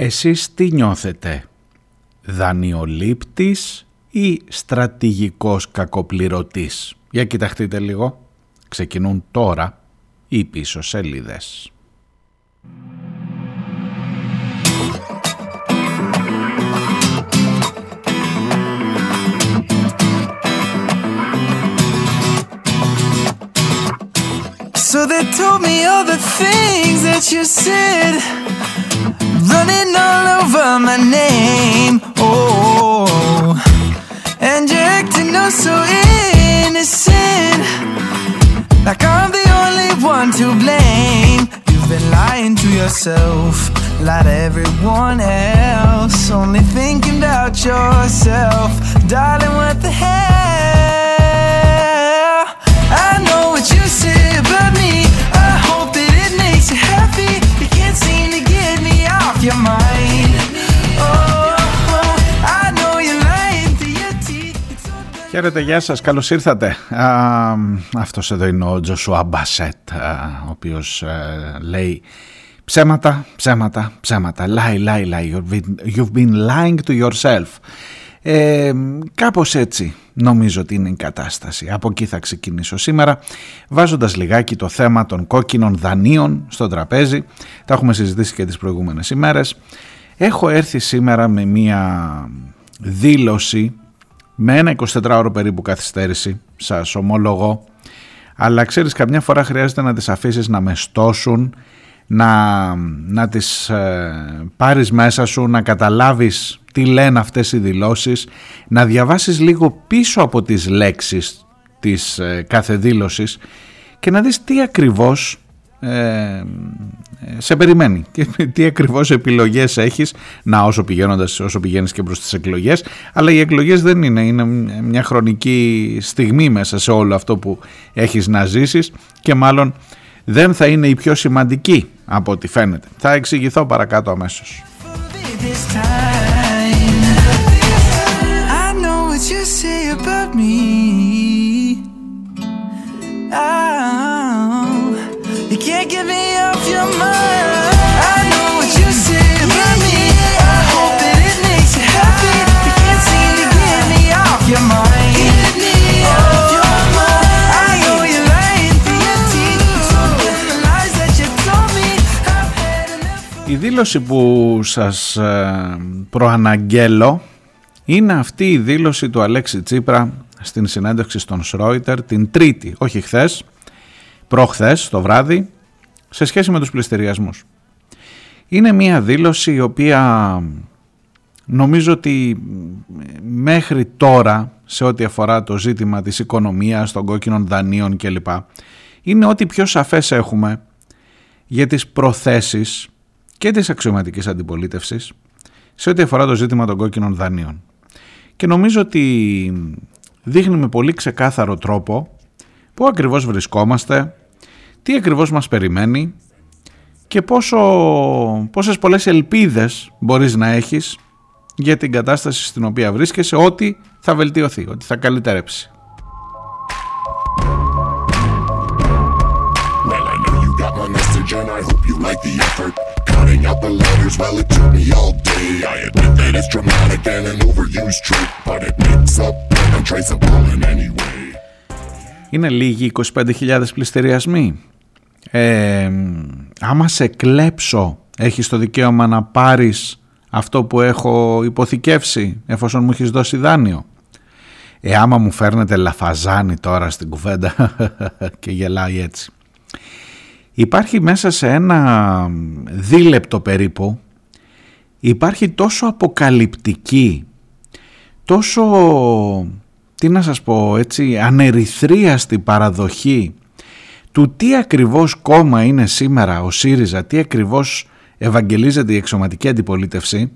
Εσείς τι νιώθετε, δανειολήπτης ή στρατηγικός κακοπληρωτής; Για κοιταχτείτε λίγο. Ξεκινούν τώρα οι πίσω σελίδες. So they told me all the things that you said Running all over my name. Oh And you're acting oh so innocent. Like I'm the only one to blame. You've been lying to yourself Lie to everyone else. Only thinking about yourself Darling, what the hell? I know what you say about me. I hope that it makes you happy your teeth. Χαίρετε, γεια σας, καλώς ήρθατε. Α, αυτός εδώ είναι ο Τζοσουά Μπασέτ, ο οποίος α, λέει ψέματα, ψέματα, ψέματα, lie, lie, lie, you've been, you've been lying to yourself. Ε, κάπως έτσι νομίζω ότι είναι η κατάσταση. Από εκεί θα ξεκινήσω σήμερα βάζοντας λιγάκι το θέμα των κόκκινων δανείων στο τραπέζι. Τα έχουμε συζητήσει και τις προηγούμενες ημέρες. Έχω έρθει σήμερα με μία δήλωση με ένα 24ωρο περίπου καθυστέρηση, σας ομολογώ. Αλλά ξέρεις καμιά φορά χρειάζεται να τις αφήσεις να με στώσουν, να, να τις ε, πάρεις μέσα σου, να καταλάβεις τι λένε αυτές οι δηλώσεις, να διαβάσεις λίγο πίσω από τις λέξεις της ε, κάθε δήλωσης και να δεις τι ακριβώς ε, σε περιμένει και τι ακριβώς επιλογές έχεις να όσο, πηγαίνοντας, όσο πηγαίνεις και προς τις εκλογές αλλά οι εκλογές δεν είναι, είναι μια χρονική στιγμή μέσα σε όλο αυτό που έχεις να ζήσεις και μάλλον δεν θα είναι η πιο σημαντική από ό,τι φαίνεται. Θα εξηγηθώ παρακάτω αμέσως. Η δήλωση που σας ε, προαναγγέλω είναι αυτή η δήλωση του Αλέξη Τσίπρα στην συνέντευξη στον Σρόιτερ την Τρίτη, όχι χθες, προχθές το βράδυ, σε σχέση με τους πληστηριασμούς. Είναι μια δήλωση η οποία νομίζω ότι μέχρι τώρα σε ό,τι αφορά το ζήτημα της οικονομίας, των κόκκινων δανείων κλπ. Είναι ό,τι πιο σαφές έχουμε για τις προθέσεις και της αξιωματικής αντιπολίτευσης σε ό,τι αφορά το ζήτημα των κόκκινων δανείων. Και νομίζω ότι δείχνει με πολύ ξεκάθαρο τρόπο πού ακριβώς βρισκόμαστε, τι ακριβώς μας περιμένει και πόσο, πόσες πολλές ελπίδες μπορείς να έχεις για την κατάσταση στην οποία βρίσκεσαι ότι θα βελτιωθεί, ότι θα καλυτερέψει. Cutting out the letters, well it took me all day. I admit that it's dramatic and an overused trick But it makes up an untraceable in any way. Είναι λίγοι 25.000 πληστηριασμοί. Ε, Άμα σε κλέψω έχεις το δικαίωμα να πάρεις αυτό που έχω υποθηκεύσει εφόσον μου έχεις δώσει δάνειο. Ε, άμα μου φέρνετε λαφαζάνι τώρα στην κουβέντα και γελάει έτσι. Υπάρχει μέσα σε ένα δίλεπτο περίπου, υπάρχει τόσο αποκαλυπτική, τόσο, τι να σας πω έτσι, ανερυθρίαστη παραδοχή του τι ακριβώς κόμμα είναι σήμερα ο ΣΥΡΙΖΑ, τι ακριβώς ευαγγελίζεται η εξωματική αντιπολίτευση,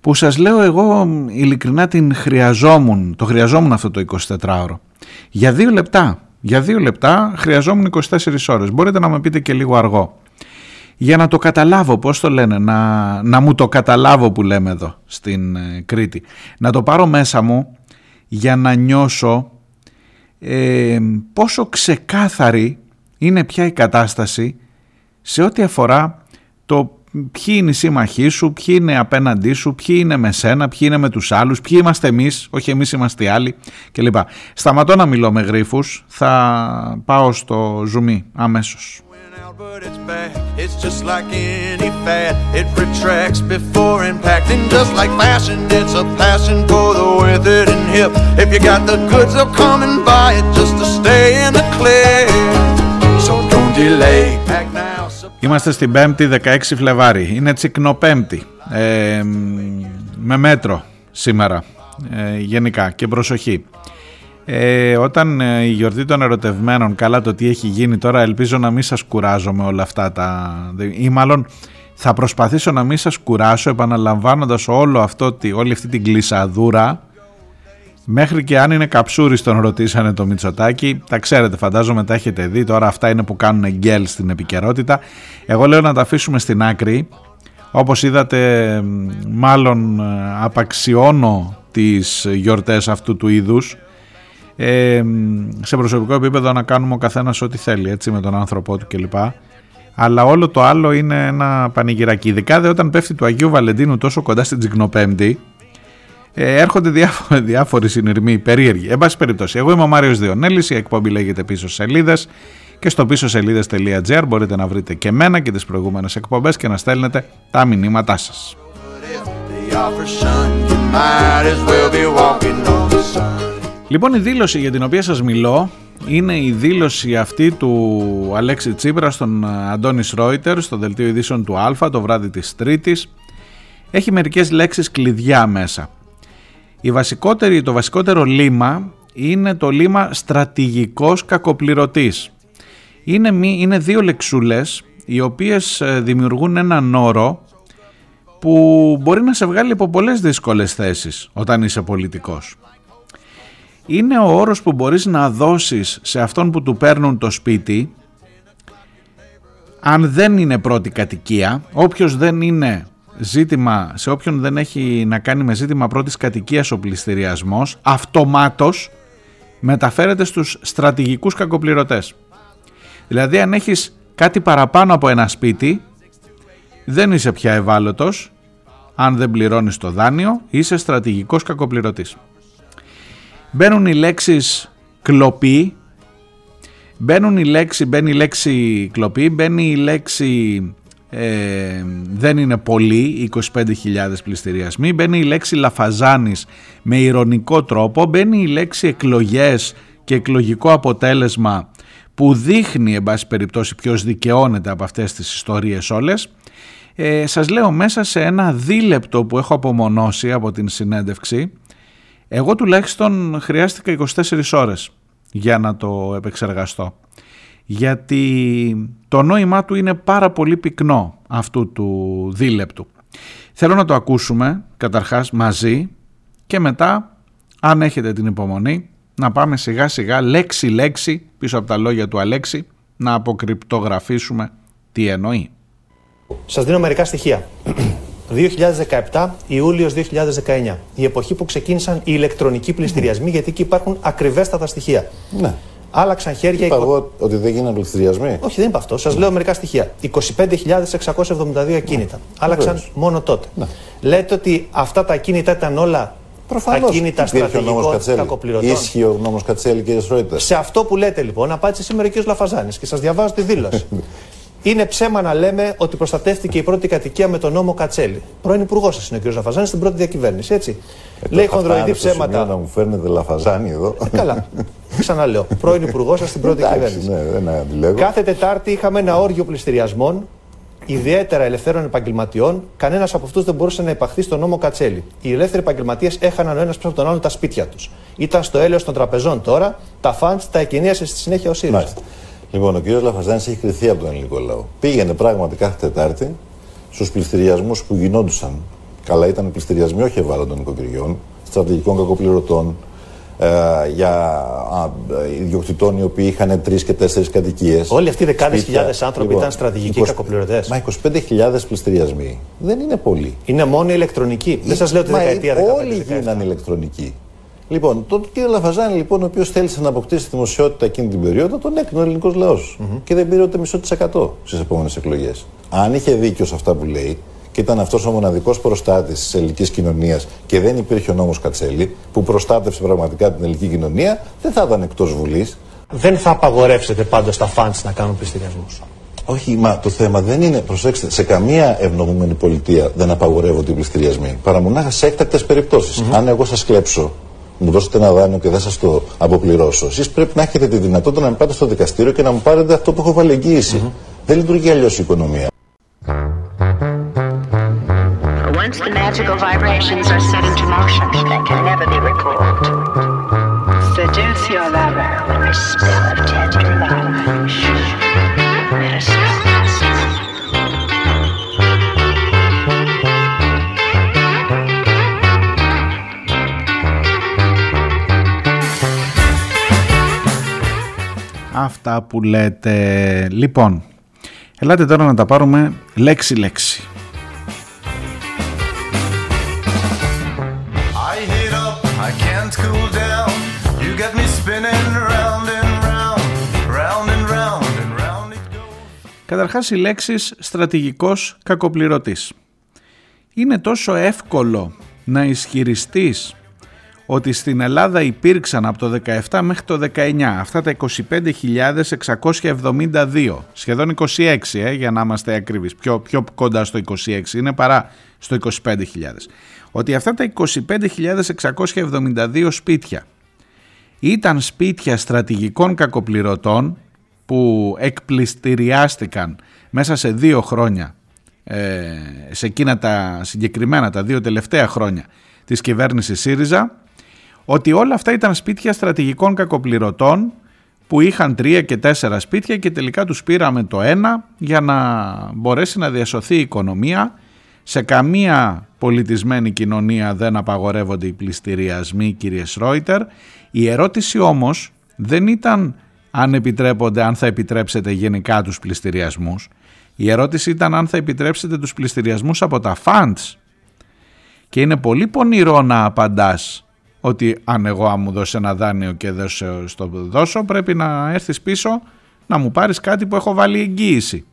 που σας λέω εγώ ειλικρινά την χρειαζόμουν, το χρειαζόμουν αυτό το 24ωρο. Για δύο λεπτά, για δύο λεπτά χρειαζόμουν 24 ώρες. Μπορείτε να με πείτε και λίγο αργό. Για να το καταλάβω, πώς το λένε, να, να μου το καταλάβω που λέμε εδώ στην ε, Κρήτη. Να το πάρω μέσα μου για να νιώσω ε, πόσο ξεκάθαρη είναι πια η κατάσταση σε ό,τι αφορά το ποιοι είναι οι σύμμαχοί σου, ποιοι είναι απέναντί σου, ποιοι είναι με σένα, ποιοι είναι με τους άλλους, ποιοι είμαστε εμείς, όχι εμείς είμαστε οι άλλοι κλπ. Σταματώ να μιλώ με γρίφους, θα πάω στο ζουμί αμέσως. but it's back. It's just like any fad. It retracts before impacting, just like fashion. It's a passion for the withered and hip. If you got the goods, they'll come and buy it just to stay in the clear. So don't delay. Act now. Είμαστε στην 5η 16 Φλεβάρι. Είναι τσικνοπέμπτη. Ε, με μέτρο σήμερα. Ε, γενικά και προσοχή. Ε, όταν ε, η γιορτή των ερωτευμένων, καλά το τι έχει γίνει τώρα, ελπίζω να μην σας κουράζω με όλα αυτά τα... ή μάλλον θα προσπαθήσω να μην σας κουράσω επαναλαμβάνοντας όλο αυτό, όλη αυτή την κλεισαδούρα Μέχρι και αν είναι καψούρι τον ρωτήσανε το Μητσοτάκι, τα ξέρετε φαντάζομαι τα έχετε δει, τώρα αυτά είναι που κάνουν γκέλ στην επικαιρότητα. Εγώ λέω να τα αφήσουμε στην άκρη, όπως είδατε μάλλον ε, απαξιώνω τις γιορτές αυτού του είδους, ε, σε προσωπικό επίπεδο να κάνουμε ο καθένας ό,τι θέλει έτσι με τον άνθρωπό του κλπ. Αλλά όλο το άλλο είναι ένα πανηγυράκι. Ειδικά δε όταν πέφτει του Αγίου Βαλεντίνου τόσο κοντά στην Τζιγνοπέμπτη, ε, έρχονται διάφοροι, διάφοροι συνειρμοί περίεργοι. Εν πάση περιπτώσει, εγώ είμαι ο Μάριος Διονέλης, η εκπομπή λέγεται πίσω σελίδες και στο πίσω σελίδε.gr μπορείτε να βρείτε και μένα και τις προηγούμενες εκπομπές και να στέλνετε τα μηνύματά σας. Λοιπόν η δήλωση για την οποία σας μιλώ είναι η δήλωση αυτή του Αλέξη Τσίπρας στον Αντώνη Ρόιτερ στο δελτίο ειδήσεων του Α το βράδυ της Τρίτης. Έχει μερικές λέξεις κλειδιά μέσα. Η βασικότερη, το βασικότερο λίμα είναι το λίμα στρατηγικός κακοπληρωτής. Είναι, είναι δύο λεξούλες οι οποίες ε, δημιουργούν έναν όρο που μπορεί να σε βγάλει από πολλές δύσκολες θέσεις όταν είσαι πολιτικός είναι ο όρος που μπορείς να δώσεις σε αυτόν που του παίρνουν το σπίτι αν δεν είναι πρώτη κατοικία, όποιος δεν είναι ζήτημα, σε όποιον δεν έχει να κάνει με ζήτημα πρώτης κατοικίας ο πληστηριασμός, αυτομάτως μεταφέρεται στους στρατηγικούς κακοπληρωτές. Δηλαδή αν έχεις κάτι παραπάνω από ένα σπίτι, δεν είσαι πια ευάλωτος, αν δεν πληρώνεις το δάνειο, είσαι στρατηγικός κακοπληρωτής. Μπαίνουν οι λέξεις κλοπή, μπαίνουν η λέξη, μπαίνει η λέξη κλοπή, μπαίνει η λέξη ε, δεν είναι πολύ, 25.000 πληστηριασμοί, μπαίνει η λέξη λαφαζάνης με ηρωνικό τρόπο, μπαίνει η λέξη εκλογές και εκλογικό αποτέλεσμα που δείχνει εν πάση περιπτώσει ποιος δικαιώνεται από αυτές τις ιστορίες όλες. Ε, σας λέω μέσα σε ένα δίλεπτο που έχω απομονώσει από την συνέντευξη εγώ τουλάχιστον χρειάστηκα 24 ώρες για να το επεξεργαστώ. Γιατί το νόημά του είναι πάρα πολύ πυκνό αυτού του δίλεπτου. Θέλω να το ακούσουμε καταρχάς μαζί και μετά αν έχετε την υπομονή να πάμε σιγά σιγά λέξη λέξη πίσω από τα λόγια του Αλέξη να αποκρυπτογραφήσουμε τι εννοεί. Σας δίνω μερικά στοιχεία. 2017 Ιούλιος 2019. Η εποχή που ξεκίνησαν οι ηλεκτρονικοί πληστηριασμοί, γιατί εκεί υπάρχουν ακριβέστατα στοιχεία. Ναι. Άλλαξαν χέρια. Είπα εγώ ότι δεν γίνανε πληστηριασμοί. Όχι, δεν είπα αυτό. Σας λέω μερικά στοιχεία. 25.672 ακίνητα. Ναι. Άλλαξαν μόνο τότε. Ναι. Λέτε ότι αυτά τα ακίνητα ήταν όλα Προφανώς. ακίνητα στρατηγικών κακοπληρωτών. Ίσχυε ο νόμος Κατσέλη, κύριε Σρόιτερ. Σε αυτό που λέτε λοιπόν, απάντησε σήμερα ο κ. Λαφαζάνης και σας διαβάζω τη δήλωση. Είναι ψέμα να λέμε ότι προστατεύτηκε η πρώτη κατοικία με τον νόμο Κατσέλη. Πρώην υπουργός σας είναι ο κ. Λαφαζάνης στην πρώτη διακυβέρνηση, έτσι. Ε, Λέει χονδροειδή ψέματα. Να μου φέρνετε Λαφαζάνη εδώ. Ε, καλά. Ξαναλέω. Πρώην υπουργός σας στην πρώτη διακυβέρνηση. Ναι, δεν αντιλέγω. Κάθε Τετάρτη είχαμε ένα όργιο πληστηριασμών, ιδιαίτερα ελευθέρων επαγγελματιών. Κανένας από αυτούς δεν μπορούσε να υπαχθεί στον νόμο Κατσέλη. Οι ελεύθεροι επαγγελματίες έχαναν ο ένας πίσω από τον άλλον τα σπίτια τους. Ήταν στο έλεος των τραπεζών τώρα, τα φαντ τα εκκαινίασε στη συνέχεια ο ΣΥΡΙΖΑ. Λοιπόν, ο κ. Λαφαζάνης έχει κρυθεί από τον ελληνικό λαό. Πήγαινε πράγματι κάθε Τετάρτη στους πληστηριασμούς που γινόντουσαν. Καλά, ήταν πληστηριασμοί όχι ευάλωτων οικοκυριών, στρατηγικών κακοπληρωτών, ε, για α, ιδιοκτητών οι οποίοι είχαν τρεις και τέσσερις κατοικίες. Όλοι αυτοί οι δεκάδες χιλιάδες άνθρωποι λοιπόν, ήταν στρατηγικοί 20, κακοπληρωτές. Μα 25.000 πληστηριασμοί δεν είναι πολλοί. Είναι μόνο ηλεκτρονικοί. Δεν σας λέω τη δεκαετία 15. Όλοι γίνανε ηλεκτρονικοί. Λοιπόν, τον κύριο Λαφαζάνη, λοιπόν, ο οποίος θέλησε να αποκτήσει δημοσιότητα εκείνη την περίοδο, τον έκρινε ο ελληνικός λαός. Mm-hmm. Και δεν πήρε ούτε μισό τη εκατό στις επόμενες εκλογές. Αν είχε δίκιο σε αυτά που λέει και ήταν αυτός ο μοναδικός προστάτης της ελληνικής κοινωνίας και δεν υπήρχε ο νόμος Κατσέλη που προστάτευσε πραγματικά την ελληνική κοινωνία, δεν θα ήταν εκτός Βουλής. Δεν θα απαγορεύσετε πάντω τα φαντ να κάνουν πληστηριασμούς. Όχι, μα το θέμα δεν είναι, προσέξτε, σε καμία ευνομούμενη πολιτεία δεν απαγορεύονται οι πληστηριασμοί. Παρά μονάχα σε έκτακτες περιπτώσεις. Αν εγώ σας κλέψω, μου δώσετε ένα δάνειο και δεν σας το αποπληρώσω, εσείς πρέπει να έχετε τη δυνατότητα να με πάτε στο δικαστήριο και να μου πάρετε αυτό που έχω βάλει εγγύηση. Δεν λειτουργεί αλλιώς η οικονομία. Once the magical vibrations are set into motion, they can never be recalled. Seduce your lover with the spell of tender love. Let us Αυτά που λέτε. Λοιπόν, ελάτε τώρα να τα πάρουμε λέξη-λέξη. Can't cool down. You get me spinning round and round, round and round and round it goes. Καταρχάς οι λέξεις στρατηγικός κακοπληρωτής. Είναι τόσο εύκολο να ισχυριστείς ότι στην Ελλάδα υπήρξαν από το 17 μέχρι το 19 αυτά τα 25.672, σχεδόν 26 ε, για να είμαστε ακριβείς, πιο, πιο κοντά στο 26 είναι παρά στο 25.000. Ότι αυτά τα 25.672 σπίτια ήταν σπίτια στρατηγικών κακοπληρωτών που εκπληστηριάστηκαν μέσα σε δύο χρόνια ε, σε εκείνα τα συγκεκριμένα τα δύο τελευταία χρόνια της κυβέρνησης ΣΥΡΙΖΑ ότι όλα αυτά ήταν σπίτια στρατηγικών κακοπληρωτών που είχαν τρία και τέσσερα σπίτια και τελικά τους πήραμε το ένα για να μπορέσει να διασωθεί η οικονομία. Σε καμία πολιτισμένη κοινωνία δεν απαγορεύονται οι πληστηριασμοί κύριε Σρόιτερ. Η ερώτηση όμως δεν ήταν αν επιτρέπονται, αν θα επιτρέψετε γενικά τους πληστηριασμούς. Η ερώτηση ήταν αν θα επιτρέψετε τους πληστηριασμούς από τα funds. Και είναι πολύ πονηρό να απαντάς ότι αν εγώ αν μου δώσει ένα δάνειο και δεν σε στο δώσω πρέπει να έρθεις πίσω να μου πάρεις κάτι που έχω βάλει εγγύηση.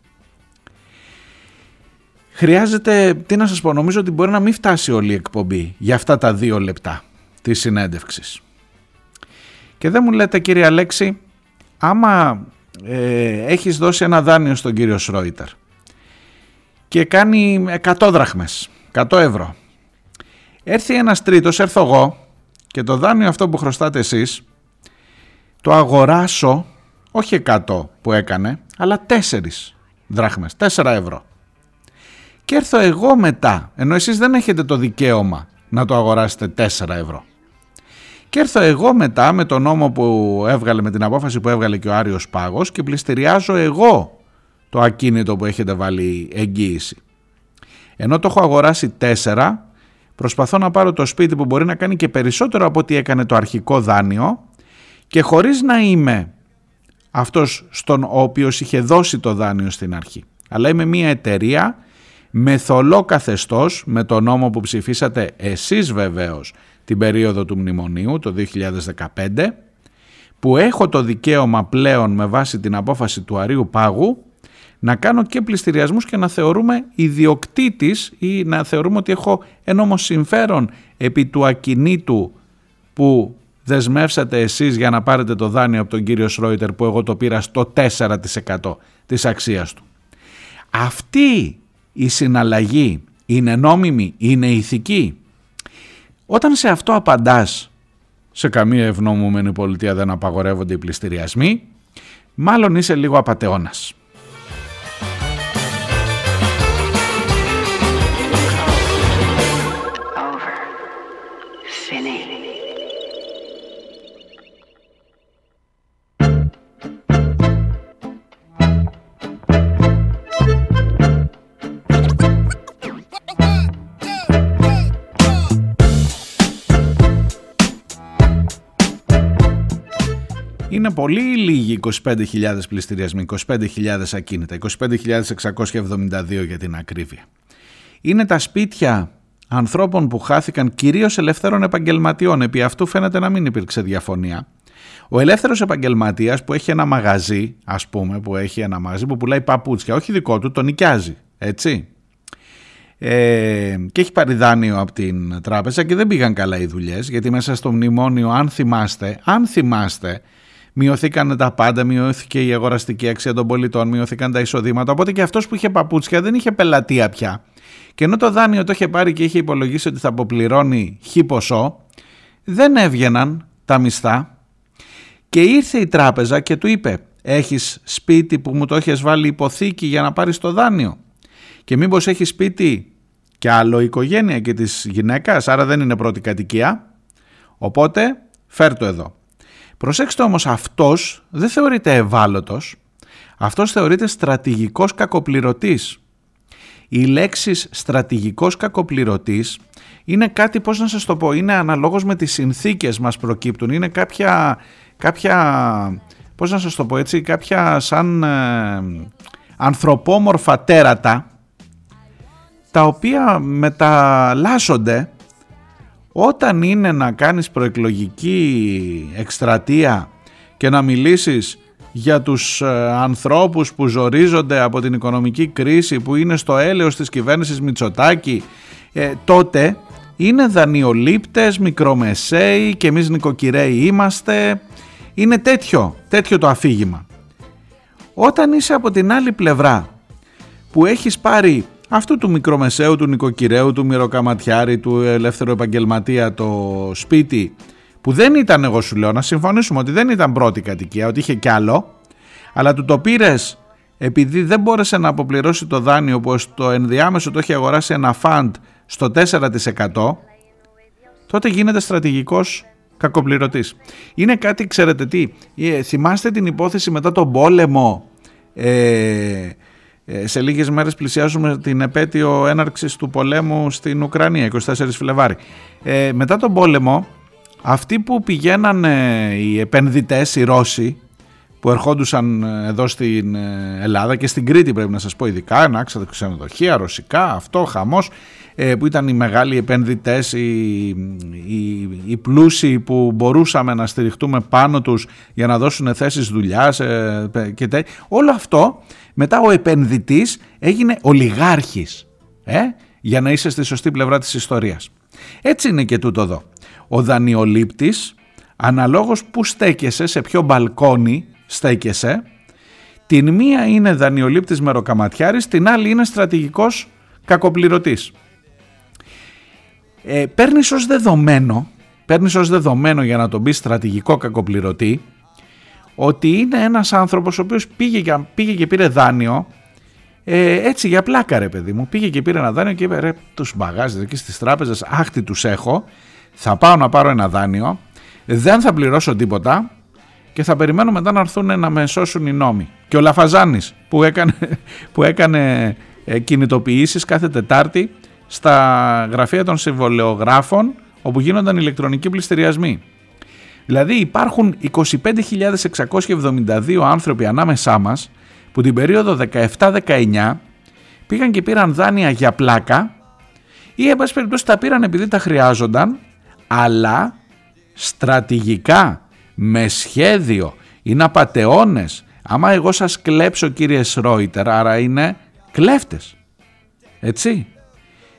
Χρειάζεται, τι να σας πω, νομίζω ότι μπορεί να μην φτάσει όλη η εκπομπή για αυτά τα δύο λεπτά της συνέντευξης. Και δεν μου λέτε κύριε Αλέξη, άμα ε, έχεις δώσει ένα δάνειο στον κύριο Σρόιτερ και κάνει 100 δραχμές, 100 ευρώ. Έρθει ένας τρίτος, έρθω εγώ και το δάνειο αυτό που χρωστάτε εσείς το αγοράσω όχι 100 που έκανε αλλά 4 δράχμες, 4 ευρώ. Και έρθω εγώ μετά, ενώ εσείς δεν έχετε το δικαίωμα να το αγοράσετε 4 ευρώ. Και έρθω εγώ μετά με τον νόμο που έβγαλε, με την απόφαση που έβγαλε και ο Άριος Πάγος και πληστηριάζω εγώ το ακίνητο που έχετε βάλει εγγύηση. Ενώ το έχω αγοράσει 4, προσπαθώ να πάρω το σπίτι που μπορεί να κάνει και περισσότερο από ό,τι έκανε το αρχικό δάνειο και χωρίς να είμαι αυτός στον ο οποίος είχε δώσει το δάνειο στην αρχή. Αλλά είμαι μια εταιρεία με θολό καθεστώς, με το νόμο που ψηφίσατε εσείς βεβαίως την περίοδο του μνημονίου, το 2015, που έχω το δικαίωμα πλέον με βάση την απόφαση του Αρίου Πάγου να κάνω και πληστηριασμούς και να θεωρούμε ιδιοκτήτης ή να θεωρούμε ότι έχω ένομο συμφέρον επί του ακινήτου που δεσμεύσατε εσείς για να πάρετε το δάνειο από τον κύριο Σρόιτερ που εγώ το πήρα στο 4% της αξίας του. Αυτή η συναλλαγή είναι νόμιμη, είναι ηθική. Όταν σε αυτό απαντάς, σε καμία ευνόμουμενη πολιτεία δεν απαγορεύονται οι πληστηριασμοί, μάλλον είσαι λίγο απατεώνας. Πολύ λίγοι 25.000 πληστηριασμοί, 25.000 ακίνητα, 25.672 για την ακρίβεια. Είναι τα σπίτια ανθρώπων που χάθηκαν κυρίως ελεύθερων επαγγελματιών, επί αυτού φαίνεται να μην υπήρξε διαφωνία. Ο ελεύθερος επαγγελματίας που έχει ένα μαγαζί, ας πούμε, που έχει ένα μαγαζί που πουλάει παπούτσια, όχι δικό του, το νοικιάζει έτσι. Ε, και έχει πάρει δάνειο από την τράπεζα και δεν πήγαν καλά οι δουλειές γιατί μέσα στο μνημόνιο αν θυμάστε, αν θυμάστε μειωθήκαν τα πάντα, μειώθηκε η αγοραστική αξία των πολιτών, μειώθηκαν τα εισοδήματα. Οπότε και αυτός που είχε παπούτσια δεν είχε πελατεία πια. Και ενώ το δάνειο το είχε πάρει και είχε υπολογίσει ότι θα αποπληρώνει χ ποσό δεν έβγαιναν τα μισθά. Και ήρθε η τράπεζα και του είπε έχεις σπίτι που μου το έχεις βάλει υποθήκη για να πάρεις το δάνειο. Και μήπως έχεις σπίτι και άλλο οικογένεια και της γυναίκας, άρα δεν είναι πρώτη κατοικία, οπότε φέρ το εδώ. Προσέξτε όμως αυτός δεν θεωρείται ευάλωτος, αυτός θεωρείται στρατηγικός κακοπληρωτής. Οι λέξεις στρατηγικός κακοπληρωτής είναι κάτι, πώς να σας το πω, είναι αναλόγως με τις συνθήκες μας προκύπτουν, είναι κάποια, κάποια πώς να σας το πω έτσι, κάποια σαν ε, ανθρωπόμορφα τέρατα τα οποία μεταλλάσσονται όταν είναι να κάνεις προεκλογική εκστρατεία και να μιλήσεις για τους ε, ανθρώπους που ζορίζονται από την οικονομική κρίση που είναι στο έλεος της κυβέρνησης Μητσοτάκη ε, τότε είναι δανειολήπτες, μικρομεσαίοι και εμείς νοικοκυρέοι είμαστε. Είναι τέτοιο, τέτοιο το αφήγημα. Όταν είσαι από την άλλη πλευρά που έχεις πάρει αυτού του μικρομεσαίου, του νοικοκυρέου, του μυροκαματιάρη, του ελεύθερου επαγγελματία το σπίτι που δεν ήταν εγώ σου λέω να συμφωνήσουμε ότι δεν ήταν πρώτη κατοικία, ότι είχε κι άλλο αλλά του το πήρες επειδή δεν μπόρεσε να αποπληρώσει το δάνειο που στο ενδιάμεσο το έχει αγοράσει ένα φαντ στο 4% τότε γίνεται στρατηγικός κακοπληρωτής. Είναι κάτι, ξέρετε τι, ε, θυμάστε την υπόθεση μετά τον πόλεμο ε, ε, σε λίγες μέρες πλησιάζουμε την επέτειο έναρξης του πολέμου στην Ουκρανία, 24 Φλεβάρι. Ε, μετά τον πόλεμο, αυτοί που πηγαίνανε οι επενδυτές, οι Ρώσοι, που ερχόντουσαν ε, εδώ στην Ελλάδα και στην Κρήτη πρέπει να σας πω ειδικά, ανάξατε ξενοδοχεία, ρωσικά, αυτό, χαμός, που ήταν οι μεγάλοι επενδυτές, οι, οι, οι πλούσιοι που μπορούσαμε να στηριχτούμε πάνω τους για να δώσουν θέσεις δουλειάς και τέτοια. Όλο αυτό μετά ο επενδυτής έγινε ολιγάρχης ε, για να είσαι στη σωστή πλευρά της ιστορίας. Έτσι είναι και τούτο εδώ. Ο δανειολήπτης αναλόγως που στέκεσαι, σε ποιο μπαλκόνι στέκεσαι, την μία είναι δανειολήπτης μεροκαματιάρης, την άλλη είναι στρατηγικός κακοπληρωτής. Ε, παίρνεις ως δεδομένο, παίρνεις ως δεδομένο για να τον πεις στρατηγικό κακοπληρωτή, ότι είναι ένας άνθρωπος ο οποίος πήγε και, πήγε και πήρε δάνειο ε, έτσι για πλάκα ρε παιδί μου. Πήγε και πήρε ένα δάνειο και είπε ρε τους μπαγάζετε εκεί στις τράπεζες. Άχτι τους έχω. Θα πάω να πάρω ένα δάνειο. Δεν θα πληρώσω τίποτα και θα περιμένω μετά να έρθουν να με σώσουν οι νόμοι και ο Λαφαζάνης που έκανε, που έκανε ε, κινητοποιήσεις κάθε Τετάρτη στα γραφεία των συμβολεογράφων όπου γίνονταν ηλεκτρονικοί πληστηριασμοί Δηλαδή υπάρχουν 25.672 άνθρωποι ανάμεσά μας που την περίοδο 17-19 πήγαν και πήραν δάνεια για πλάκα ή εν πάση περιπτώσει τα πήραν επειδή τα χρειάζονταν αλλά στρατηγικά με σχέδιο είναι απατεώνες άμα εγώ σας κλέψω κύριε Σρόιτερ άρα είναι κλέφτες. Έτσι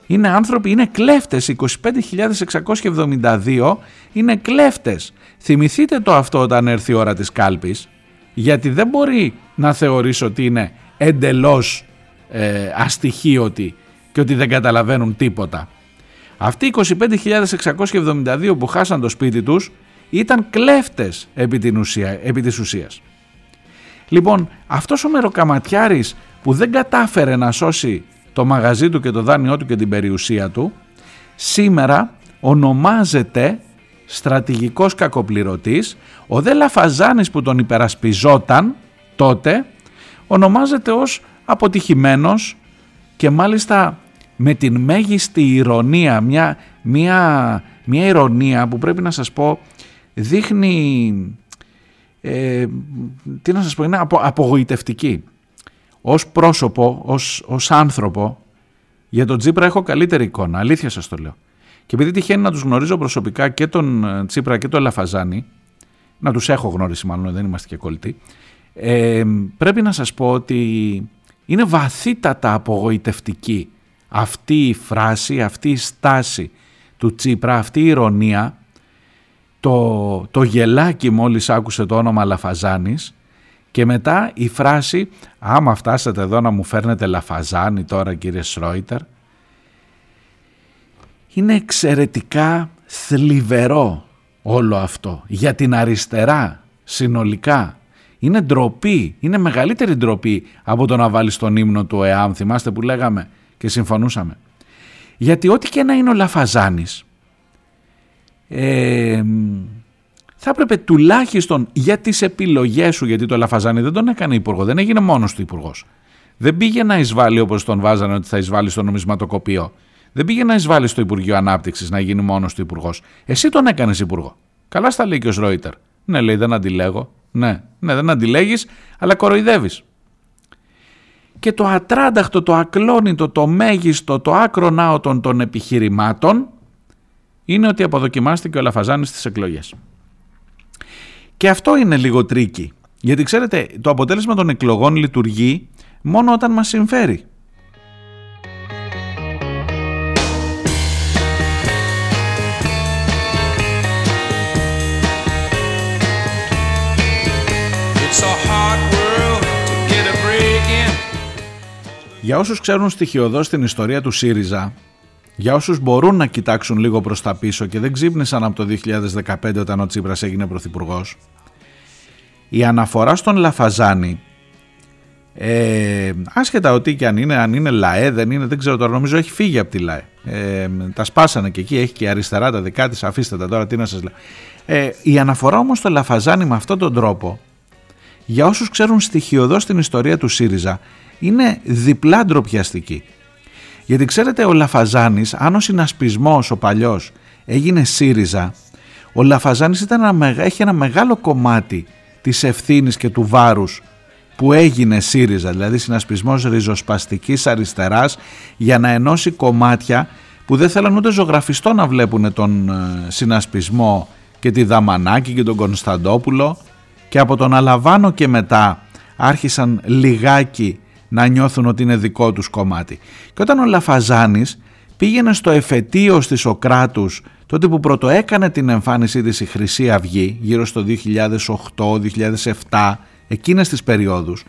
είναι άνθρωποι, είναι κλέφτες 25.672 είναι κλέφτες Θυμηθείτε το αυτό όταν έρθει η ώρα της κάλπης, γιατί δεν μπορεί να θεωρήσει ότι είναι εντελώς ε, αστοιχείωτοι και ότι δεν καταλαβαίνουν τίποτα. Αυτοί οι 25.672 που χάσαν το σπίτι τους ήταν κλέφτες επί, την ουσία, επί της ουσίας. Λοιπόν, αυτός ο μεροκαματιάρης που δεν κατάφερε να σώσει το μαγαζί του και το δάνειό του και την περιουσία του, σήμερα ονομάζεται στρατηγικός κακοπληρωτής, ο δε Λαφαζάνης που τον υπερασπιζόταν τότε ονομάζεται ως αποτυχημένος και μάλιστα με την μέγιστη ηρωνία, μια, μια, μια ηρωνία που πρέπει να σας πω δείχνει, ε, τι να σας πω, είναι απο, απογοητευτική. Ως πρόσωπο, ως, ως άνθρωπο, για τον Τζίπρα έχω καλύτερη εικόνα, αλήθεια σας το λέω. Και επειδή τυχαίνει να τους γνωρίζω προσωπικά και τον ε, Τσίπρα και τον Λαφαζάνη, να τους έχω γνωρίσει μάλλον, δεν είμαστε και κολλητοί, ε, πρέπει να σας πω ότι Είναι βαθύτατα απογοητευτική αυτή η φράση, αυτή η στάση του Τσίπρα, αυτή η ηρωνία, το, το γελάκι μόλις άκουσε το όνομα Λαφαζάνης και μετά η φράση «Άμα φτάσετε εδώ να μου φέρνετε Λαφαζάνη τώρα κύριε Σρόιτερ» είναι εξαιρετικά θλιβερό όλο αυτό για την αριστερά συνολικά. Είναι ντροπή, είναι μεγαλύτερη ντροπή από το να βάλεις τον ύμνο του ΕΑΜ, θυμάστε που λέγαμε και συμφωνούσαμε. Γιατί ό,τι και να είναι ο Λαφαζάνης, ε, θα έπρεπε τουλάχιστον για τις επιλογές σου, γιατί το Λαφαζάνη δεν τον έκανε υπουργό, δεν έγινε μόνος του υπουργός. Δεν πήγε να εισβάλλει όπως τον βάζανε ότι θα εισβάλλει στο νομισματοκοπείο. Δεν πήγε να εισβάλλει στο Υπουργείο Ανάπτυξης να γίνει μόνος του υπουργός. Εσύ τον έκανες υπουργό. Καλά στα λέει και ο Ρόιτερ. Ναι, λέει, δεν αντιλέγω. Ναι, ναι, δεν αντιλέγεις, αλλά κοροϊδεύεις. Και το ατράνταχτο, το ακλόνητο, το μέγιστο, το άκρο των, των επιχειρημάτων είναι ότι αποδοκιμάστηκε ο Λαφαζάνης στις εκλογές. Και αυτό είναι λίγο tricky. Γιατί ξέρετε, το αποτέλεσμα των εκλογών λειτουργεί μόνο όταν μας συμφέρει. Για όσους ξέρουν στοιχειοδός την ιστορία του ΣΥΡΙΖΑ, για όσους μπορούν να κοιτάξουν λίγο προς τα πίσω και δεν ξύπνησαν από το 2015 όταν ο Τσίπρας έγινε πρωθυπουργός. η αναφορά στον Λαφαζάνη, ε, άσχετα ότι και αν είναι, αν είναι ΛΑΕ, δεν είναι, δεν ξέρω τώρα, νομίζω έχει φύγει από τη ΛΑΕ. Ε, τα σπάσανε και εκεί, έχει και αριστερά τα δικά της, αφήστε τα τώρα, τι να σας λέω. Ε, η αναφορά όμως στο Λαφαζάνη με αυτόν τον τρόπο, για όσους ξέρουν στοιχειοδός την ιστορία του ΣΥΡΙΖΑ, είναι διπλά ντροπιαστική. Γιατί ξέρετε ο Λαφαζάνης, αν ο συνασπισμός ο παλιός έγινε ΣΥΡΙΖΑ, ο Λαφαζάνης ήταν ένα, έχει ένα μεγάλο κομμάτι της ευθύνης και του βάρους που έγινε ΣΥΡΙΖΑ, δηλαδή συνασπισμός ριζοσπαστικής αριστεράς για να ενώσει κομμάτια που δεν θέλαν ούτε ζωγραφιστό να βλέπουν τον ε, συνασπισμό και τη Δαμανάκη και τον Κωνσταντόπουλο. Και από τον Αλαβάνο και μετά άρχισαν λιγάκι να νιώθουν ότι είναι δικό τους κομμάτι. Και όταν ο Λαφαζάνης πήγαινε στο εφετείο στη Σοκράτους τότε που πρώτο έκανε την εμφάνισή της η Χρυσή Αυγή γύρω στο 2008-2007 εκείνες τις περιόδους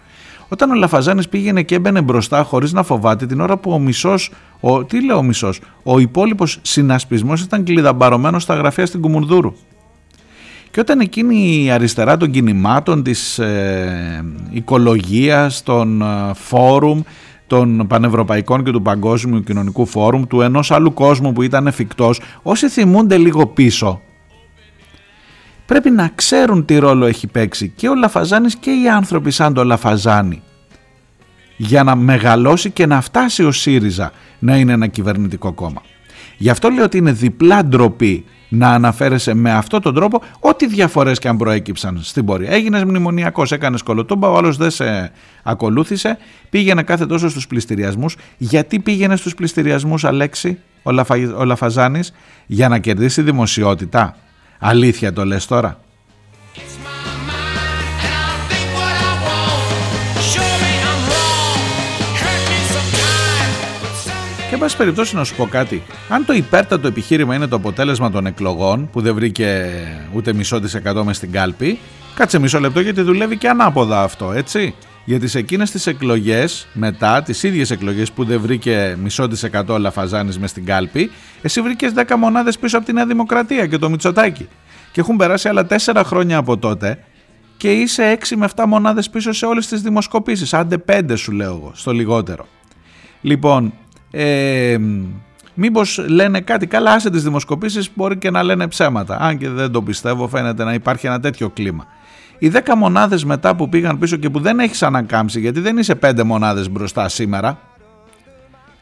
όταν ο Λαφαζάνης πήγαινε και έμπαινε μπροστά χωρίς να φοβάται την ώρα που ο μισός, ο, τι λέω ο μισός, ο υπόλοιπος συνασπισμός ήταν κλειδαμπαρωμένος στα γραφεία στην Κουμουνδούρου. Και όταν εκείνη η αριστερά των κινημάτων, της ε, οικολογίας, των ε, φόρουμ, των πανευρωπαϊκών και του παγκόσμιου κοινωνικού φόρουμ, του ενός άλλου κόσμου που ήταν εφικτός, όσοι θυμούνται λίγο πίσω, πρέπει να ξέρουν τι ρόλο έχει παίξει και ο Λαφαζάνης και οι άνθρωποι σαν το Λαφαζάνη για να μεγαλώσει και να φτάσει ο ΣΥΡΙΖΑ να είναι ένα κυβερνητικό κόμμα. Γι' αυτό λέω ότι είναι διπλά ντροπή να αναφέρεσαι με αυτόν τον τρόπο ό,τι διαφορές και αν προέκυψαν στην πορεία. Έγινες μνημονιακός, έκανες κολοτόμπα, ο άλλος δεν σε ακολούθησε, πήγαινε κάθε τόσο στους πληστηριασμούς. Γιατί πήγαινε στους πληστηριασμούς, Αλέξη, ο, Λαφα... ο Λαφαζάνης, για να κερδίσει δημοσιότητα; Αλήθεια το λες τώρα. Εν πάση περιπτώσει να σου πω κάτι. Αν το υπέρτατο επιχείρημα είναι το αποτέλεσμα των εκλογών, που δεν βρήκε ούτε μισό της εκατό μες στην κάλπη, κάτσε μισό λεπτό γιατί δουλεύει και ανάποδα αυτό, έτσι. Γιατί σε εκείνες τις εκλογές, μετά τις ίδιες εκλογές που δεν βρήκε μισό της εκατό Λαφαζάνης μες στην κάλπη, εσύ βρήκες 10 μονάδες πίσω από τη Νέα Δημοκρατία και το Μητσοτάκι. Και έχουν περάσει άλλα 4 χρόνια από τότε και είσαι 6 με 7 μονάδες πίσω σε όλες τις δημοσκοπήσεις. Άντε 5 σου λέω εγώ, στο λιγότερο. Λοιπόν, ε, μήπως λένε κάτι καλά άσε τις δημοσκοπήσεις μπορεί και να λένε ψέματα. Αν και δεν το πιστεύω φαίνεται να υπάρχει ένα τέτοιο κλίμα. Οι 10 μονάδες μετά που πήγαν πίσω και που δεν έχεις ανακάμψει γιατί δεν είσαι 5 μονάδες μπροστά σήμερα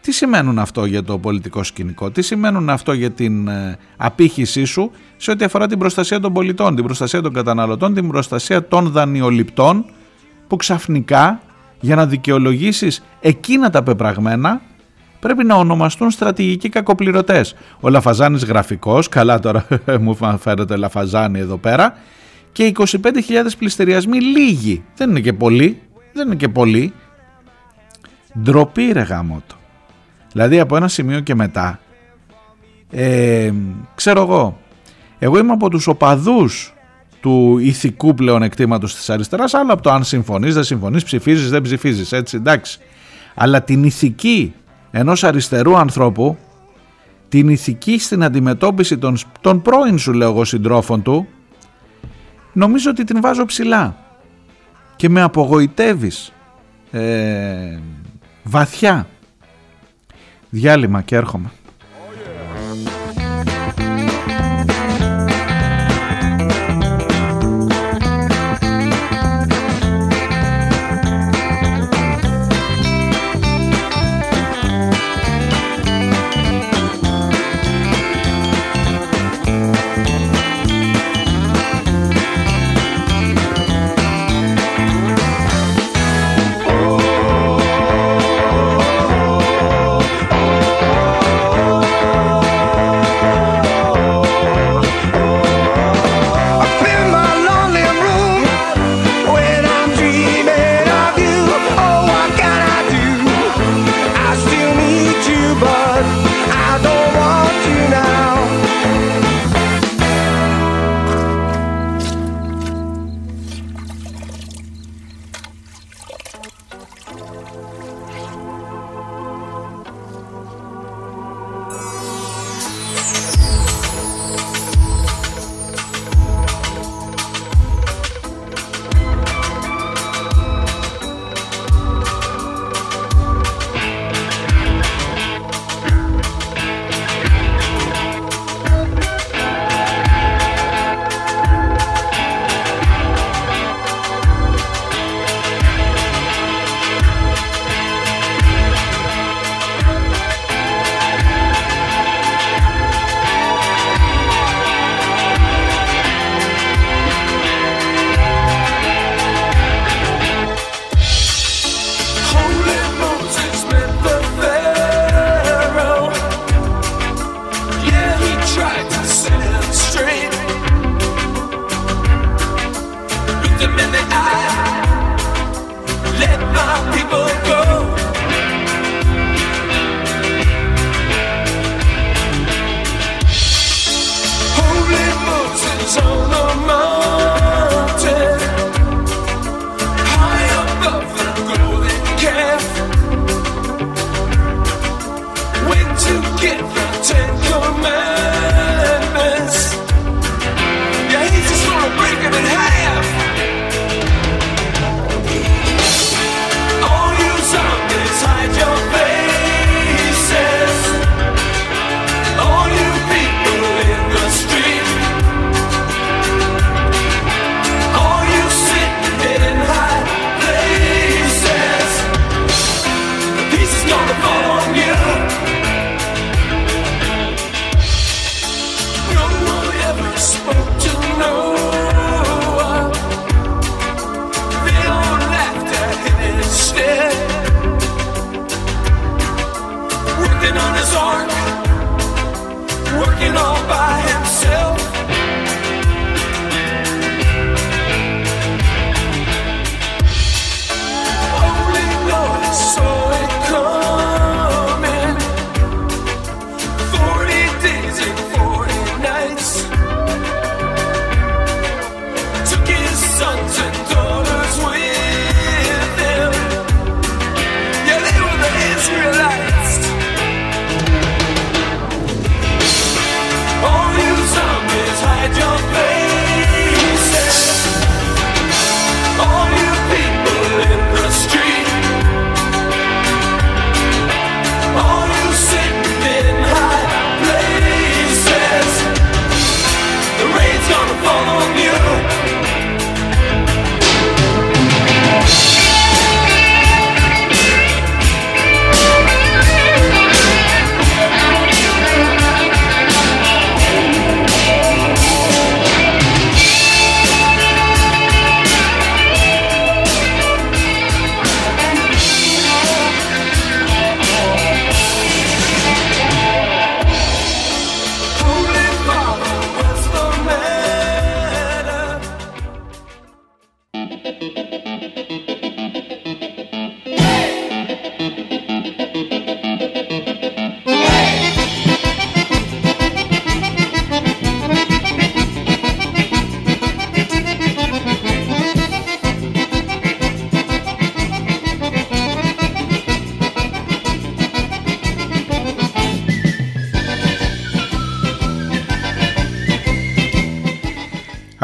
τι σημαίνουν αυτό για το πολιτικό σκηνικό, τι σημαίνουν αυτό για την ε, απήχησή σου σε ό,τι αφορά την προστασία των πολιτών, την προστασία των καταναλωτών, την προστασία των δανειοληπτών που ξαφνικά για να δικαιολογήσεις εκείνα τα πεπραγμένα πρέπει να ονομαστούν στρατηγικοί κακοπληρωτές. Ο Λαφαζάνης γραφικός, καλά τώρα μου φέρετε Λαφαζάνη εδώ πέρα, και 25.000 πληστηριασμοί λίγοι. Δεν είναι και πολλοί, δεν είναι και πολλοί. Ντροπή ρε γαμότο. Δηλαδή από ένα σημείο και μετά, ε, ξέρω εγώ, εγώ είμαι από τους οπαδούς του ηθικού πλεονεκτήματος της αριστεράς, αλλά από το αν συμφωνείς, δεν συμφωνείς, ψηφίζεις, δεν ψηφίζεις, έτσι, εντάξει. Αλλά την ηθική ενός αριστερού ανθρώπου, την ηθική στην αντιμετώπιση των, των πρώην σου λέω εγώ συντρόφων του, νομίζω ότι την βάζω ψηλά και με απογοητεύεις ε, βαθιά. Διάλειμμα και έρχομαι.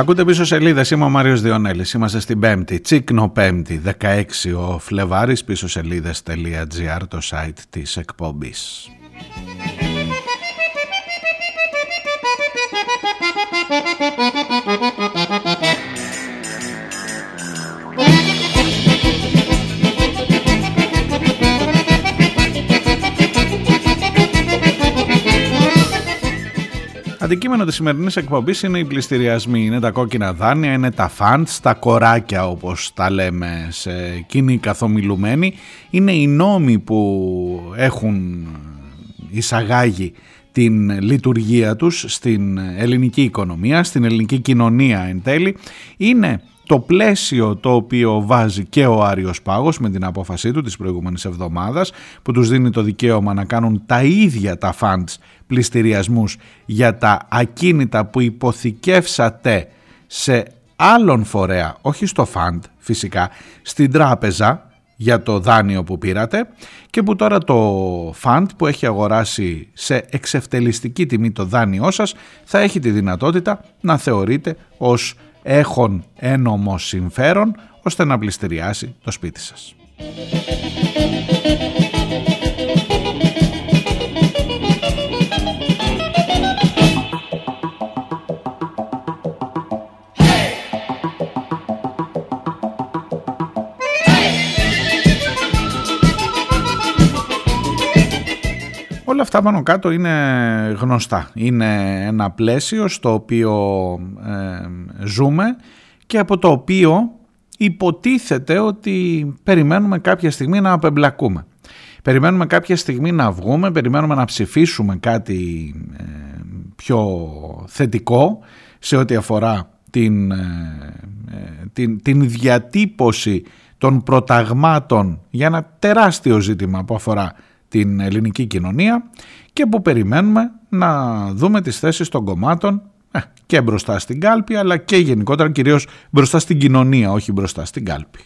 Ακούτε πίσω σελίδες, είμαι ο Μάριος Διονέλης, είμαστε στην Πέμπτη, Τσίκνο Πέμπτη, 16 ο Φλεβάρης, πίσω σελίδες.gr, το site της εκπομπής. Αντικείμενο της σημερινής εκπομπής είναι οι πληστηριασμοί, είναι τα κόκκινα δάνεια, είναι τα φαντς, τα κοράκια όπως τα λέμε σε κοινή καθομιλουμένη. Είναι οι νόμοι που έχουν εισαγάγει την λειτουργία τους στην ελληνική οικονομία, στην ελληνική κοινωνία εν τέλει. Είναι το πλαίσιο το οποίο βάζει και ο Άριος Πάγος με την απόφασή του της προηγούμενης εβδομάδας που τους δίνει το δικαίωμα να κάνουν τα ίδια τα funds πληστηριασμούς για τα ακίνητα που υποθηκεύσατε σε άλλον φορέα, όχι στο fund φυσικά, στην τράπεζα για το δάνειο που πήρατε και που τώρα το fund που έχει αγοράσει σε εξευτελιστική τιμή το δάνειό σας θα έχει τη δυνατότητα να θεωρείται ως έχουν ένομο συμφέρον ώστε να πληστηριάσει το σπίτι σας. Όλα αυτά πάνω κάτω είναι γνωστά. Είναι ένα πλαίσιο στο οποίο ε, ζούμε και από το οποίο υποτίθεται ότι περιμένουμε κάποια στιγμή να απεμπλακούμε. Περιμένουμε κάποια στιγμή να βγούμε, περιμένουμε να ψηφίσουμε κάτι ε, πιο θετικό σε ό,τι αφορά την, ε, την, την διατύπωση των προταγμάτων για ένα τεράστιο ζήτημα που αφορά την ελληνική κοινωνία και που περιμένουμε να δούμε τις θέσεις των κομμάτων ε, και μπροστά στην κάλπη αλλά και γενικότερα κυρίως μπροστά στην κοινωνία όχι μπροστά στην κάλπη.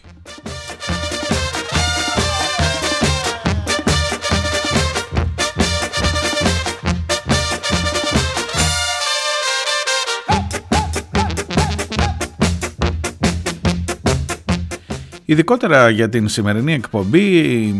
Ειδικότερα για την σημερινή εκπομπή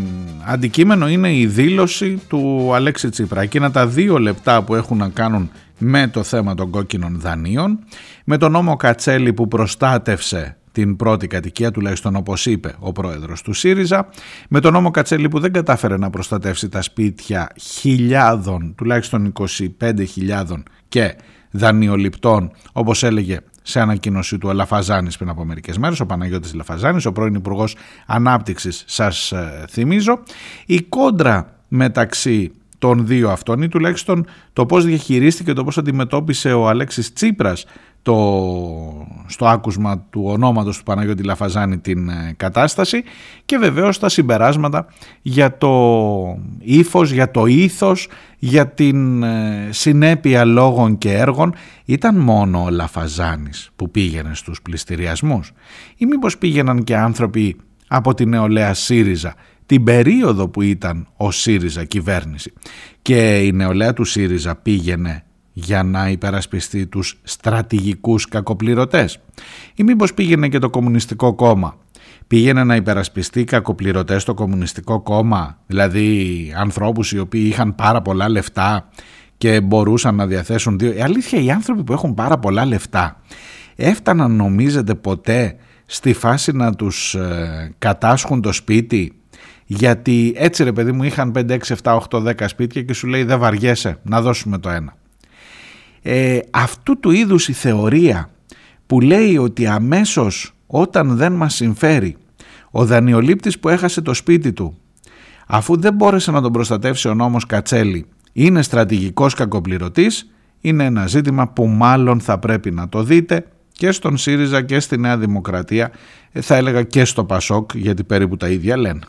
αντικείμενο είναι η δήλωση του Αλέξη Τσίπρα. Εκείνα τα δύο λεπτά που έχουν να κάνουν με το θέμα των κόκκινων δανείων, με τον νόμο Κατσέλη που προστάτευσε την πρώτη κατοικία, τουλάχιστον όπως είπε ο πρόεδρος του ΣΥΡΙΖΑ, με τον νόμο Κατσέλη που δεν κατάφερε να προστατεύσει τα σπίτια χιλιάδων, τουλάχιστον 25.000 και δανειοληπτών, όπως έλεγε σε ανακοίνωση του Λαφαζάνης πριν από μερικές μέρες, ο Παναγιώτης Λαφαζάνης, ο πρώην Υπουργός Ανάπτυξης, σας ε, θυμίζω. Η κόντρα μεταξύ των δύο αυτών ή τουλάχιστον το πώς διαχειρίστηκε, το πώς αντιμετώπισε ο Αλέξης Τσίπρας το, στο άκουσμα του ονόματος του Παναγιώτη Λαφαζάνη την ε, κατάσταση και βεβαίως τα συμπεράσματα για το ύφος, για το ήθος, για την ε, συνέπεια λόγων και έργων. Ήταν μόνο ο Λαφαζάνης που πήγαινε στους πληστηριασμούς ή μήπως πήγαιναν και άνθρωποι από τη νεολαία ΣΥΡΙΖΑ την περίοδο που ήταν ο ΣΥΡΙΖΑ κυβέρνηση. Και η νεολαία του ΣΥΡΙΖΑ πήγαινε για να υπερασπιστεί τους στρατηγικούς κακοπληρωτές ή μήπως πήγαινε και το Κομμουνιστικό Κόμμα πήγαινε να υπερασπιστεί κακοπληρωτές στο Κομμουνιστικό Κόμμα δηλαδή ανθρώπους οι οποίοι είχαν πάρα πολλά λεφτά και μπορούσαν να διαθέσουν δύο. Η αλήθεια οι άνθρωποι που έχουν πάρα πολλά λεφτά έφταναν νομίζετε ποτέ στη φάση να τους ε, κατάσχουν το σπίτι; Γιατί έτσι ρε παιδί μου είχαν 5, 6, 7, 8, 10 σπίτια και σου λέει δεν βαριέσαι να δώσουμε το ένα. Ε, αυτού του είδους η θεωρία που λέει ότι αμέσως όταν δεν μας συμφέρει ο δανειολήπτης που έχασε το σπίτι του αφού δεν μπόρεσε να τον προστατεύσει ο νόμος Κατσέλη είναι στρατηγικός κακοπληρωτής είναι ένα ζήτημα που μάλλον θα πρέπει να το δείτε και στον ΣΥΡΙΖΑ και στη Νέα Δημοκρατία ε, θα έλεγα και στο ΠΑΣΟΚ γιατί περίπου τα ίδια λένε.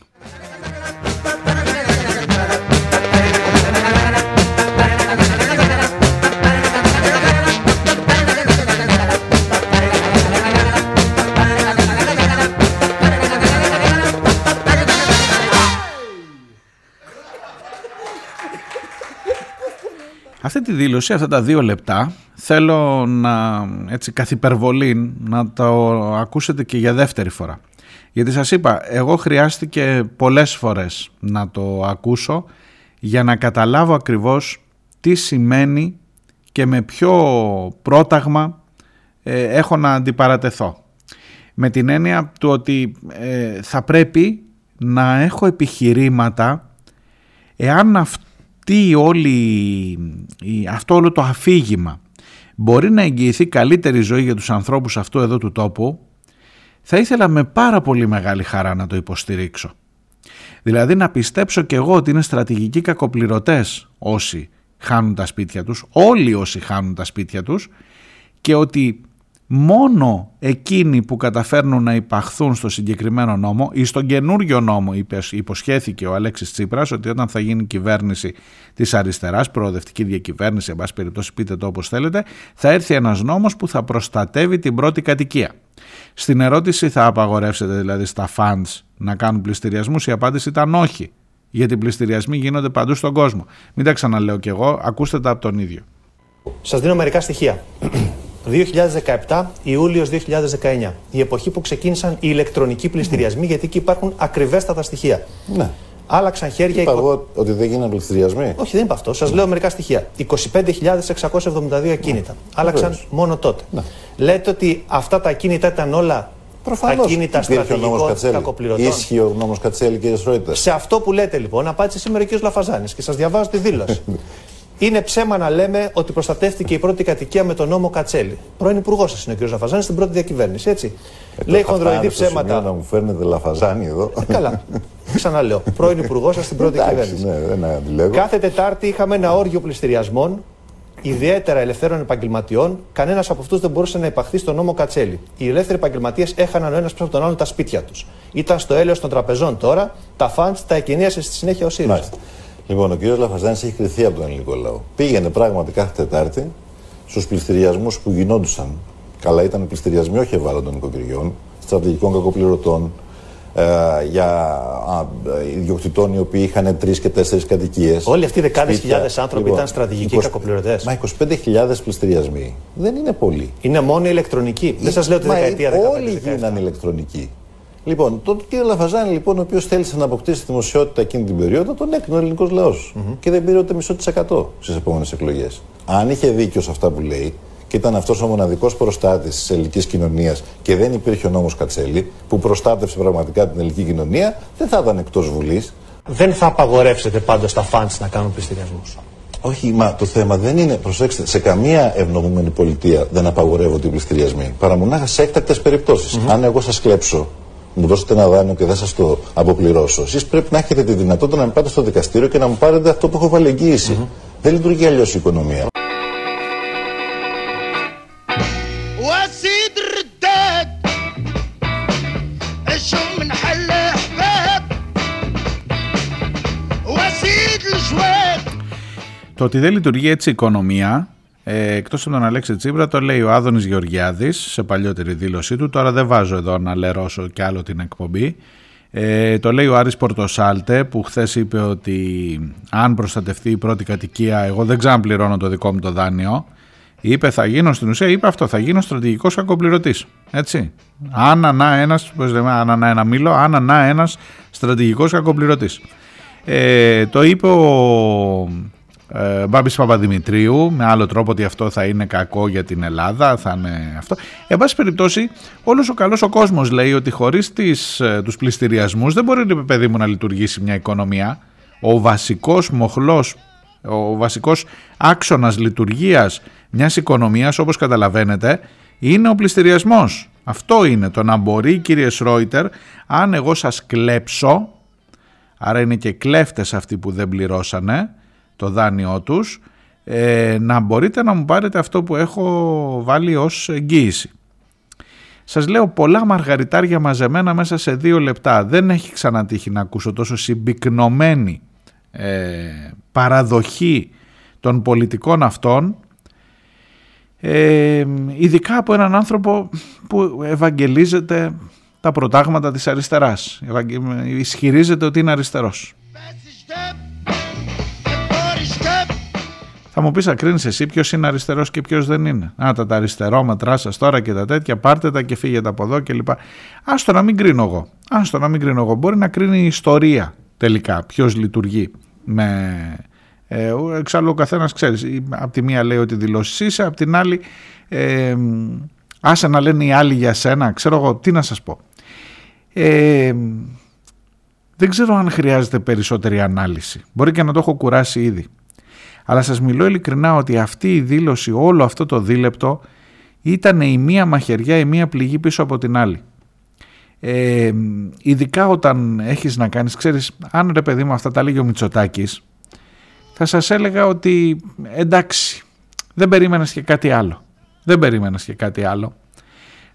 Αυτή τη δήλωση, αυτά τα δύο λεπτά, θέλω να, έτσι καθ' υπερβολή, να το ακούσετε και για δεύτερη φορά. Γιατί σας είπα, εγώ χρειάστηκε πολλές φορές να το ακούσω για να καταλάβω ακριβώς τι σημαίνει και με ποιο πρόταγμα ε, έχω να αντιπαρατεθώ. Με την έννοια του ότι ε, θα πρέπει να έχω επιχειρήματα εάν αυτή όλη, αυτό όλο το αφήγημα μπορεί να εγγυηθεί καλύτερη ζωή για τους ανθρώπους αυτού εδώ του τόπου θα ήθελα με πάρα πολύ μεγάλη χαρά να το υποστηρίξω. Δηλαδή να πιστέψω και εγώ ότι είναι στρατηγικοί κακοπληρωτές όσοι χάνουν τα σπίτια τους, όλοι όσοι χάνουν τα σπίτια τους και ότι μόνο εκείνοι που καταφέρνουν να υπαχθούν στο συγκεκριμένο νόμο ή στον καινούριο νόμο υποσχέθηκε ο Αλέξης Τσίπρας ότι όταν θα γίνει κυβέρνηση της αριστεράς, προοδευτική διακυβέρνηση, εν πάση περιπτώσει πείτε το όπως θέλετε, θα έρθει ένας νόμος που θα προστατεύει την πρώτη κατοικία. Στην ερώτηση θα απαγορεύσετε δηλαδή στα funds να κάνουν πληστηριασμούς, η απάντηση ήταν όχι. Γιατί οι πληστηριασμοί γίνονται παντού στον κόσμο. Μην τα ξαναλέω κι εγώ, ακούστε τα από τον ίδιο. Σας δίνω μερικά στοιχεία. 2017, Ιούλιος 2019. Η εποχή που ξεκίνησαν οι ηλεκτρονικοί πληστηριασμοί, γιατί εκεί υπάρχουν ακριβέστατα στοιχεία. Ναι. Άλλαξαν χέρια. Είπα εγώ ότι δεν γίνανε πληστηριασμοί. Όχι, δεν είπα αυτό. Σας λέω μερικά στοιχεία. 25.672 ακίνητα. Άλλαξαν μόνο τότε. Ναι. Λέτε ότι αυτά τα ακίνητα ήταν όλα Προφανώς. ακίνητα Υπήρχε ο νόμος στρατηγικών Κατσέλη. κακοπληρωτών. Ίσχυε ο νόμος Κατσέλη, κύριε Σρόιτερ. Σε αυτό που λέτε λοιπόν, απάντησε σήμερα ο κ. Λαφαζάνης και σας διαβάζω τη δήλωση. Είναι ψέμα να λέμε ότι προστατεύτηκε η πρώτη κατοικία με τον νόμο Κατσέλη. Πρώην υπουργός σας είναι ο κ. Λαφαζάνης στην πρώτη διακυβέρνηση, έτσι. Λέει Θα χονδροειδή φτάνει στο σημείο ψέματα. Να μου φέρνετε λαφαζάνι εδώ. Ε, καλά. Ξαναλέω. Πρώην υπουργός σας στην πρώτη Εντάξει, κυβέρνηση. ναι, δεν αντιλέγω. Κάθε Τετάρτη είχαμε ένα όργιο πληστηριασμών, ιδιαίτερα ελευθέρων επαγγελματιών. Κανένας από αυτούς δεν μπορούσε να υπαχθεί στο νόμο Κατσέλη. Οι ελεύθεροι επαγγελματίες έχαναν ο ένας πίσω από τον άλλον τα σπίτια τους. Ήταν στο έλεος των τραπεζών τώρα, τα φαντ τα εκκινίασες στη συνέχεια ο ΣΥΡΙΖΑ. Μάλιστα. Λοιπόν, ο κ. Λαφαζάνης έχει κρυθεί από τον ελληνικό λαό. Πήγαινε πράγματι κάθε Τετάρτη στους πληστηριασμούς που γινόντουσαν. Καλά, ήταν πληστηριασμοί όχι ευάλωτων οικοκυριών, στρατηγικών κακοπληρωτών, ε, για α, ε, ιδιοκτητών οι οποίοι είχαν τρεις και τέσσερις κατοικίες. Όλοι αυτοί οι δεκάδες χιλιάδες άνθρωποι ήταν στρατηγικοί κακοπληρωτές. Μα 25.000 πληστηριασμοί δεν είναι πολλοί. Είναι μόνο η ηλεκτρονική. Δεν σας λέω τη Μα δεκαετία 15. Όλοι γίνανε ηλεκτρονικοί. Λοιπόν, τον κύριο Λαφαζάνη, λοιπόν, ο οποίος θέλησε να αποκτήσει δημοσιότητα εκείνη την περίοδο, τον έκρινε ο ελληνικός λαός. Και δεν πήρε ούτε μισό της εκατό στις επόμενες εκλογές. Αν είχε δίκιο σε αυτά που λέει και ήταν αυτός ο μοναδικός προστάτης της ελληνικής κοινωνίας και δεν υπήρχε ο νόμος Κατσέλη που προστάτευσε πραγματικά την ελληνική κοινωνία, δεν θα ήταν εκτός Βουλής. Δεν θα απαγορεύσετε πάντως τα φαντς να κάνουν πληστηριασμούς. Όχι, μα το θέμα δεν είναι, προσέξτε, σε καμία ευνομούμενη πολιτεία δεν απαγορεύονται οι πληστηριασμοί. Παρά μονάχα σε έκτακτες Αν εγώ σας κλέψω, μου δώσετε ένα δάνειο και δεν σας το αποπληρώσω. Εσείς πρέπει να έχετε τη δυνατότητα να πάτε στο δικαστήριο και να μου πάρετε αυτό που έχω βάλει Δεν λειτουργεί αλλιώς η οικονομία. Το ότι δεν λειτουργεί έτσι η οικονομία ε, εκτός από τον Αλέξη Τσίπρα, το λέει ο Άδωνης Γεωργιάδης σε παλιότερη δήλωσή του. Τώρα δεν βάζω εδώ να λερώσω κι άλλο την εκπομπή. Ε, το λέει ο Άρης Πορτοσάλτε που χθες είπε ότι αν προστατευτεί η πρώτη κατοικία εγώ δεν ξαναπληρώνω το δικό μου το δάνειο. Είπε θα γίνω στην ουσία, είπε αυτό, θα γίνω στρατηγικός κακοπληρωτής. Έτσι. Αν ανά ένας, πώς λέμε, αν ανά ένα μήλο, αν ανά ένας στρατηγικός κακοπληρωτής. Ε, το είπε ο ε, Μπάμπης Παπαδημητρίου με άλλο τρόπο ότι αυτό θα είναι κακό για την Ελλάδα θα είναι αυτό. Εν πάση περιπτώσει όλος ο καλός ο κόσμος λέει ότι χωρίς τις, ε, τους πληστηριασμούς δεν μπορεί παιδί μου να λειτουργήσει μια οικονομία. Ο βασικός μοχλός ο βασικός άξονας λειτουργίας μιας οικονομίας όπως καταλαβαίνετε είναι ο πληστηριασμός. Αυτό είναι το να μπορεί κύριε Σρόιτερ αν εγώ σας κλέψω άρα είναι και κλέφτες αυτοί που δεν πληρώσανε το δάνειό τους ε, να μπορείτε να μου πάρετε αυτό που έχω βάλει ως εγγύηση. Σας λέω πολλά μαργαριτάρια μαζεμένα μέσα σε δύο λεπτά. Δεν έχει ξανατύχει να ακούσω τόσο συμπυκνωμένη ε, παραδοχή των πολιτικών αυτών ε, ειδικά από έναν άνθρωπο που ευαγγελίζεται τα προτάγματα της αριστεράς. Ευαγγε... Ισχυρίζεται ότι είναι αριστερός. Θα μου πεις, θα κρίνει εσύ ποιος είναι αριστερός και ποιος δεν είναι; Α, τα, τα αριστερόμετρά σας τώρα και τα τέτοια, πάρτε τα και φύγετε από εδώ κλπ. Άστο να μην κρίνω εγώ. Άστο να μην κρίνω εγώ. Μπορεί να κρίνει η ιστορία τελικά, ποιος λειτουργεί με. Ε, εξάλλου ο καθένας ξέρεις. Απ' τη μία λέει ότι δηλώσεις είσαι, απ' την άλλη. Ε, άσε να λένε οι άλλοι για σένα. Ξέρω εγώ τι να σας πω. Ε, δεν ξέρω αν χρειάζεται περισσότερη ανάλυση. Μπορεί και να το έχω κουράσει ήδη. Αλλά σας μιλώ ειλικρινά ότι αυτή η δήλωση, όλο αυτό το δίλεπτο ήταν η μία μαχαιριά, η μία πληγή πίσω από την άλλη. Ε, ειδικά όταν έχεις να κάνεις, ξέρεις, αν ρε παιδί μου αυτά τα λέγει ο Μητσοτάκης, θα σας έλεγα ότι εντάξει, δεν περίμενες και κάτι άλλο. Δεν περίμενες και κάτι άλλο.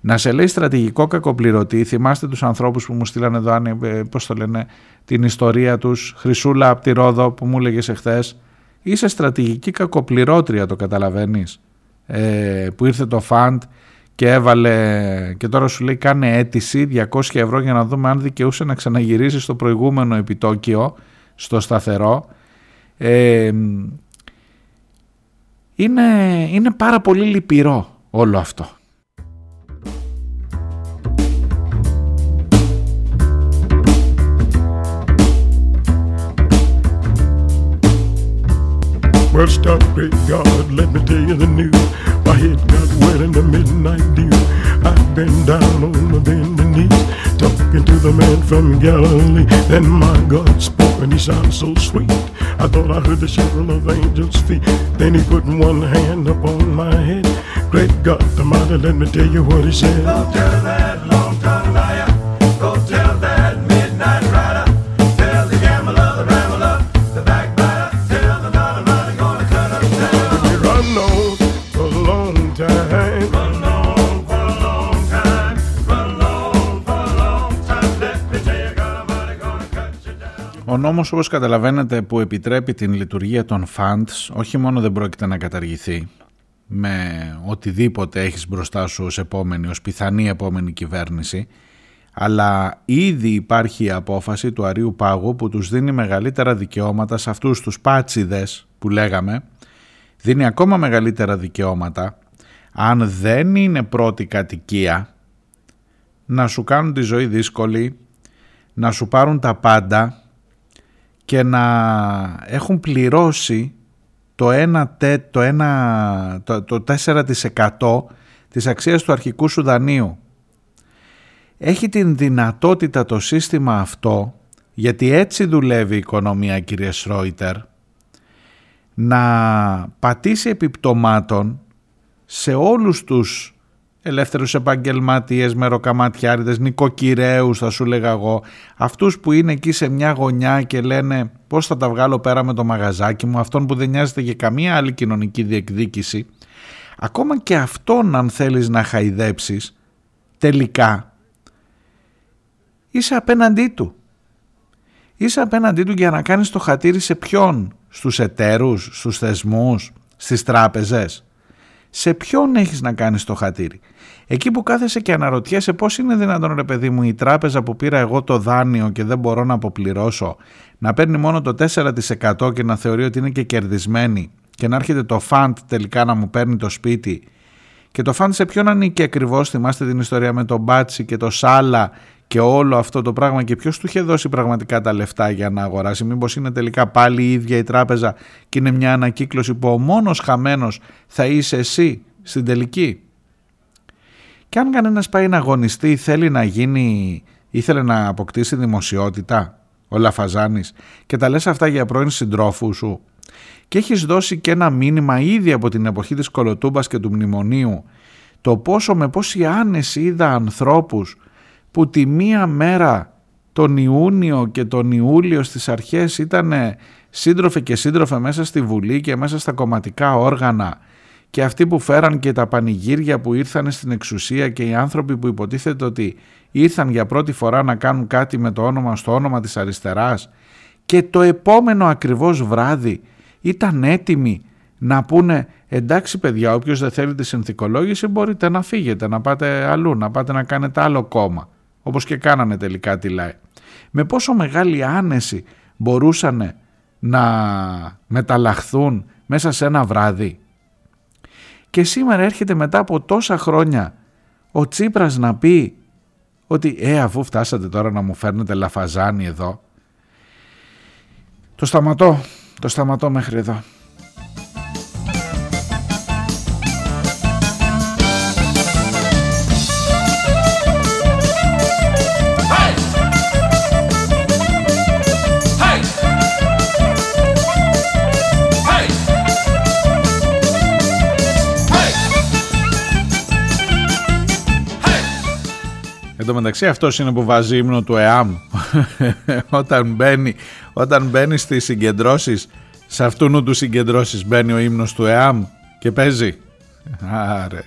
Να σε λέει στρατηγικό κακοπληρωτή, θυμάστε τους ανθρώπους που μου στείλανε εδώ, ε, πώς το λένε, την ιστορία τους, Χρυσούλα από τη Ρόδο που μου έλεγε εχθές, είσαι στρατηγική κακοπληρώτρια το καταλαβαίνεις, ε, που ήρθε το φαντ και έβαλε και τώρα σου λέει κάνε αίτηση 200 ευρώ για να δούμε αν δικαιούσε να ξαναγυρίσει στο προηγούμενο επιτόκιο, στο σταθερό. Ε, είναι, είναι πάρα πολύ λυπηρό όλο αυτό. Well, stop, great God, let me tell you the news. My head got wet in the midnight dew. I've been down on the bending knees, talking to the man from Galilee. Then my God spoke, and he sounded so sweet. I thought I heard the shuffle of angels' feet. Then he put one hand upon my head. Great God, the mighty, let me tell you what he said. Go tell that liar. Go Ο νόμος όπως καταλαβαίνετε που επιτρέπει την λειτουργία των funds όχι μόνο δεν πρόκειται να καταργηθεί με οτιδήποτε έχεις μπροστά σου ως επόμενη, ως πιθανή επόμενη κυβέρνηση αλλά ήδη υπάρχει η απόφαση του Αρίου Πάγου που τους δίνει μεγαλύτερα δικαιώματα σε αυτούς τους πάτσιδες που λέγαμε δίνει ακόμα μεγαλύτερα δικαιώματα αν δεν είναι πρώτη κατοικία να σου κάνουν τη ζωή δύσκολη να σου πάρουν τα πάντα και να έχουν πληρώσει το, 1, το, 1, το, το 4% της αξίας του αρχικού σου δανείου. Έχει την δυνατότητα το σύστημα αυτό, γιατί έτσι δουλεύει η οικονομία κύριε Σρόιτερ, να πατήσει επιπτωμάτων σε όλους τους ελεύθερους επαγγελματίες, μεροκαματιάριδες, νοικοκυρέους θα σου λέγα εγώ, αυτούς που είναι εκεί σε μια γωνιά και λένε πώς θα τα βγάλω πέρα με το μαγαζάκι μου, αυτόν που δεν νοιάζεται για καμία άλλη κοινωνική διεκδίκηση, ακόμα και αυτόν αν θέλεις να χαϊδέψεις, τελικά είσαι απέναντί του. Είσαι απέναντί του για να κάνεις το χατήρι σε ποιον, στους εταίρους, στους θεσμούς, στις τράπεζες. Σε ποιον έχεις να κάνεις το χατήρι; Εκεί που κάθεσαι και αναρωτιέσαι πώς είναι δυνατόν ρε παιδί μου η τράπεζα που πήρα εγώ το δάνειο και δεν μπορώ να αποπληρώσω να παίρνει μόνο το 4% και να θεωρεί ότι είναι και κερδισμένη και να έρχεται το φαντ τελικά να μου παίρνει το σπίτι; Και το φαντ σε ποιον ανήκει ακριβώς; Θυμάστε την ιστορία με τον Μπάτσι και το Σάλα και όλο αυτό το πράγμα και ποιος του είχε δώσει πραγματικά τα λεφτά για να αγοράσει. Μήπως είναι τελικά πάλι η ίδια η τράπεζα και είναι μια ανακύκλωση που ο μόνος χαμένος θα είσαι εσύ στην τελική; Και αν κανένας πάει να αγωνιστεί θέλει να γίνει ήθελε να αποκτήσει δημοσιότητα ο Λαφαζάνης και τα λες αυτά για πρώην συντρόφου σου και έχεις δώσει και ένα μήνυμα ήδη από την εποχή της Κολοτούμπας και του Μνημονίου το πόσο με πόση άνεση είδα ανθρώπους που τη μία μέρα τον Ιούνιο και τον Ιούλιο στις αρχές ήταν σύντροφοι και σύντροφε μέσα στη Βουλή και μέσα στα κομματικά όργανα και αυτοί που φέραν και τα πανηγύρια που ήρθαν στην εξουσία και οι άνθρωποι που υποτίθεται ότι ήρθαν για πρώτη φορά να κάνουν κάτι με το όνομα στο όνομα της αριστεράς και το επόμενο ακριβώς βράδυ ήταν έτοιμοι να πούνε εντάξει παιδιά όποιος δεν θέλει τη συνθηκολόγηση μπορείτε να φύγετε να πάτε αλλού να πάτε να κάνετε άλλο κόμμα όπως και κάνανε τελικά τη ΛΑΕ. Με πόσο μεγάλη άνεση μπορούσαν να μεταλλαχθούν μέσα σε ένα βράδυ. Και σήμερα έρχεται μετά από τόσα χρόνια ο Τσίπρας να πει ότι ε αφού φτάσατε τώρα να μου φέρνετε λαφαζάνι εδώ. Το σταματώ, το σταματώ μέχρι εδώ. Εν τω μεταξύ αυτός είναι που βάζει ύμνο του ΕΑΜ όταν μπαίνει, όταν μπαίνει στις συγκεντρώσεις σε αυτού τους συγκεντρώσεις μπαίνει ο ύμνος του ΕΑΜ και παίζει. Άρε.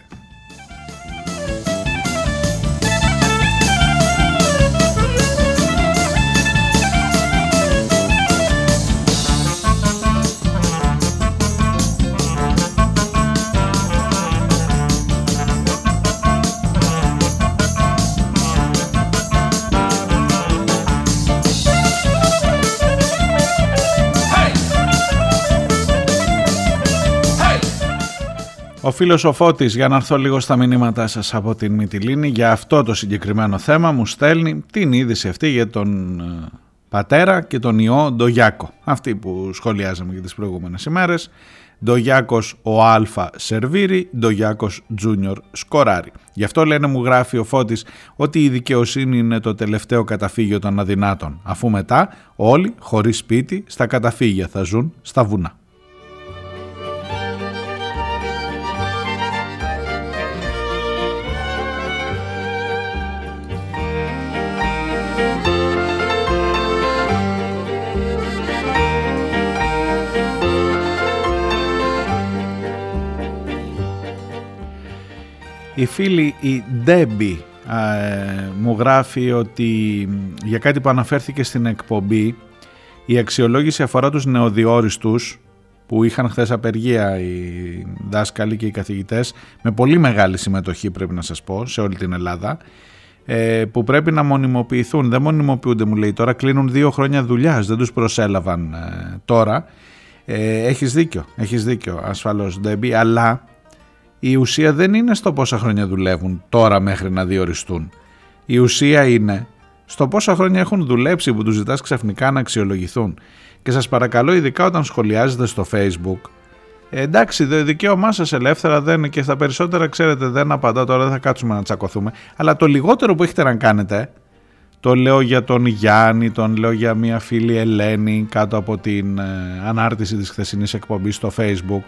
Ο φίλος ο Φώτης, για να έρθω λίγο στα μηνύματά σας από την Μυτιλίνη, για αυτό το συγκεκριμένο θέμα μου στέλνει την είδηση αυτή για τον ε, πατέρα και τον ιό Ντογιάκο. Αυτή που σχολιάζαμε και τις προηγούμενες ημέρες. Ντογιάκος ο Α σερβίρει, Ντογιάκος Τζούνιορ σκοράρει. Γι' αυτό λένε μου γράφει ο Φώτης ότι η δικαιοσύνη είναι το τελευταίο καταφύγιο των αδυνάτων, αφού μετά όλοι χωρίς σπίτι στα καταφύγια θα ζουν στα βουνά. Η φίλη η Ντέμπι ε, μου γράφει ότι για κάτι που αναφέρθηκε στην εκπομπή η αξιολόγηση αφορά τους νεοδιόριστους που είχαν χθες απεργία οι δάσκαλοι και οι καθηγητές με πολύ μεγάλη συμμετοχή πρέπει να σας πω σε όλη την Ελλάδα ε, που πρέπει να μονιμοποιηθούν. Δεν μονιμοποιούνται μου λέει τώρα, κλείνουν δύο χρόνια δουλειάς, δεν τους προσέλαβαν ε, τώρα. Ε, έχεις δίκιο, έχεις δίκιο ασφαλώς Ντέμπι, αλλά η ουσία δεν είναι στο πόσα χρόνια δουλεύουν τώρα μέχρι να διοριστούν. Η ουσία είναι στο πόσα χρόνια έχουν δουλέψει που τους ζητάς ξαφνικά να αξιολογηθούν. Και σας παρακαλώ ειδικά όταν σχολιάζετε στο facebook ε, εντάξει, το δικαίωμά σας ελεύθερα δεν είναι και στα περισσότερα, ξέρετε, δεν απαντά τώρα, δεν θα κάτσουμε να τσακωθούμε. Αλλά το λιγότερο που έχετε να κάνετε, το λέω για τον Γιάννη, τον λέω για μια φίλη Ελένη κάτω από την ε, ανάρτηση της χθεσινής εκπομπής στο facebook,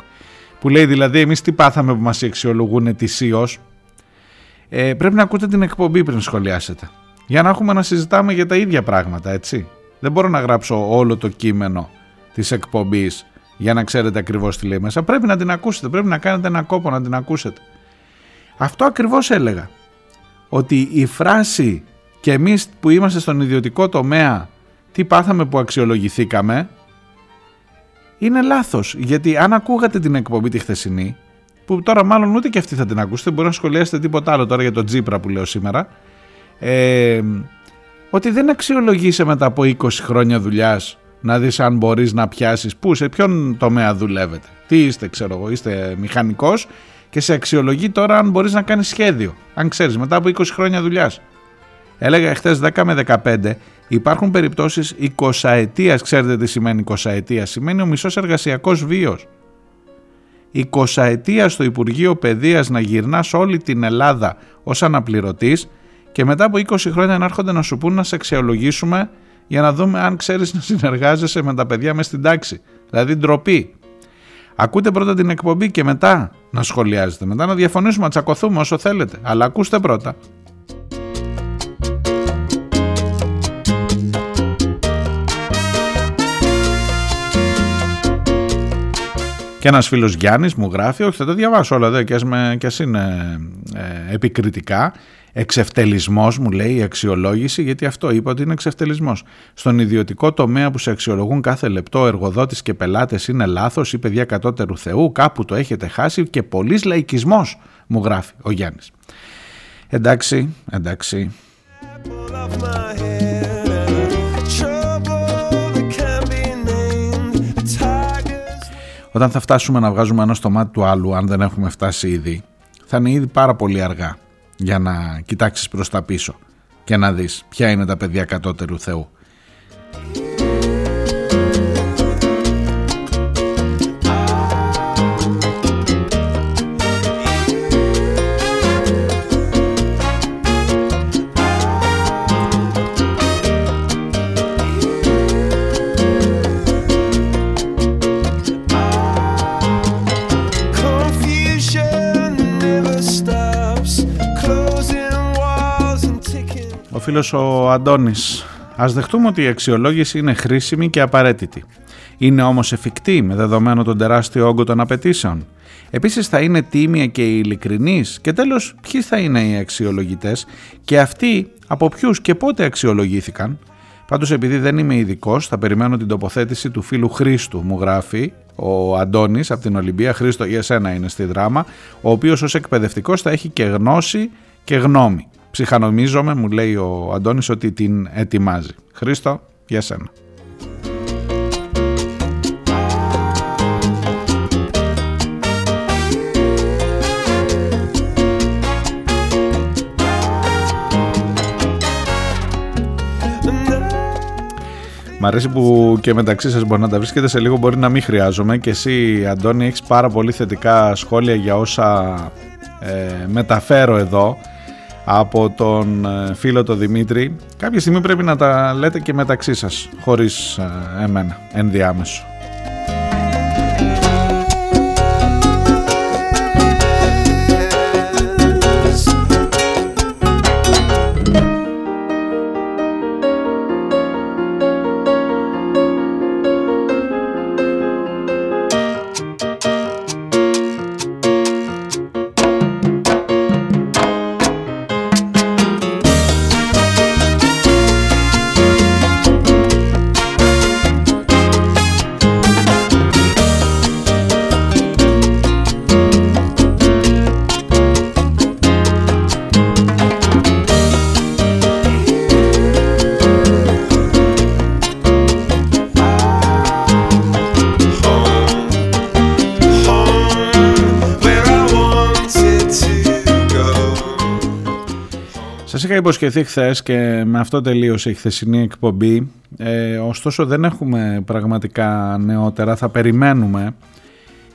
που λέει δηλαδή εμείς τι πάθαμε που μας αξιολογούν ετησίως ε, πρέπει να ακούτε την εκπομπή πριν σχολιάσετε. Για να έχουμε να συζητάμε για τα ίδια πράγματα έτσι. Δεν μπορώ να γράψω όλο το κείμενο της εκπομπής για να ξέρετε ακριβώς τι λέει μέσα. Πρέπει να την ακούσετε πρέπει να κάνετε ένα κόπο να την ακούσετε. Αυτό ακριβώς έλεγα ότι η φράση και εμείς που είμαστε στον ιδιωτικό τομέα τι πάθαμε που αξιολογηθήκαμε είναι λάθος. Γιατί αν ακούγατε την εκπομπή τη χθεσινή, που τώρα μάλλον ούτε και αυτή θα την ακούσετε, μπορεί να σχολιάσετε τίποτα άλλο τώρα για τον Τζίπρα που λέω σήμερα, ε, ότι δεν αξιολογείσαι μετά από 20 χρόνια δουλειάς να δεις αν μπορείς να πιάσεις πού, σε ποιον τομέα δουλεύετε. Τι είστε, ξέρω εγώ, είστε μηχανικός και σε αξιολογεί τώρα αν μπορείς να κάνεις σχέδιο. Αν ξέρεις, μετά από 20 χρόνια δουλειάς. Έλεγα χθες 10 με 15 Υπάρχουν περιπτώσεις 20 ετίας, ξέρετε τι σημαίνει 20 ετία, σημαίνει ο μισός εργασιακός βίος. 20 ετία στο Υπουργείο Παιδείας να γυρνάς όλη την Ελλάδα ως αναπληρωτής και μετά από 20 χρόνια να έρχονται να σου πούν να σε αξιολογήσουμε για να δούμε αν ξέρεις να συνεργάζεσαι με τα παιδιά μες στην τάξη. Δηλαδή ντροπή. Ακούτε πρώτα την εκπομπή και μετά να σχολιάζετε. Μετά να διαφωνήσουμε, να τσακωθούμε όσο θέλετε. Αλλά ακούστε πρώτα. Και ένας φίλος Γιάννης μου γράφει, όχι θα το διαβάσω όλα δε και ας, με, και ας είναι ε, επικριτικά, εξευτελισμός μου λέει η αξιολόγηση, γιατί αυτό είπα ότι είναι εξευτελισμός. Στον ιδιωτικό τομέα που σε αξιολογούν κάθε λεπτό εργοδότης και πελάτες είναι λάθος ή παιδιά κατώτερου Θεού, κάπου το έχετε χάσει και πολλής λαϊκισμός μου γράφει ο Γιάννης. Εντάξει, εντάξει. Όταν θα φτάσουμε να βγάζουμε ένα στο μάτι του άλλου, αν δεν έχουμε φτάσει ήδη, θα είναι ήδη πάρα πολύ αργά για να κοιτάξεις προς τα πίσω και να δεις ποια είναι τα παιδιά κατώτερου Θεού. Φίλος ο Αντώνης. Ας δεχτούμε ότι η αξιολόγηση είναι χρήσιμη και απαραίτητη. Είναι όμως εφικτή με δεδομένο τον τεράστιο όγκο των απαιτήσεων. Επίσης θα είναι τίμια και ειλικρινής και τέλος ποιοι θα είναι οι αξιολογητές και αυτοί από ποιους και πότε αξιολογήθηκαν. Πάντως επειδή δεν είμαι ειδικός, θα περιμένω την τοποθέτηση του φίλου Χρήστου, μου γράφει ο Αντώνης από την Ολυμπία. Χρήστο, για σένα είναι στη δράμα, ο οποίος ως εκπαιδευτικός θα έχει και γνώση και γνώμη. Ψυχανομίζομαι, μου λέει ο Αντώνης, ότι την ετοιμάζει. Χρήστο, για σένα. Μ' αρέσει που και μεταξύ σας μπορεί να τα βρίσκετε σε λίγο μπορεί να μην χρειάζομαι και εσύ Αντώνη έχεις πάρα πολύ θετικά σχόλια για όσα ε, μεταφέρω εδώ από τον ε, φίλο τον Δημήτρη. Κάποια στιγμή πρέπει να τα λέτε και μεταξύ σας χωρίς ε, εμένα ενδιάμεσο είχα υποσχεθεί χθες και με αυτό τελείωσε η χθεσινή εκπομπή. Ε, ωστόσο δεν έχουμε πραγματικά νεότερα, θα περιμένουμε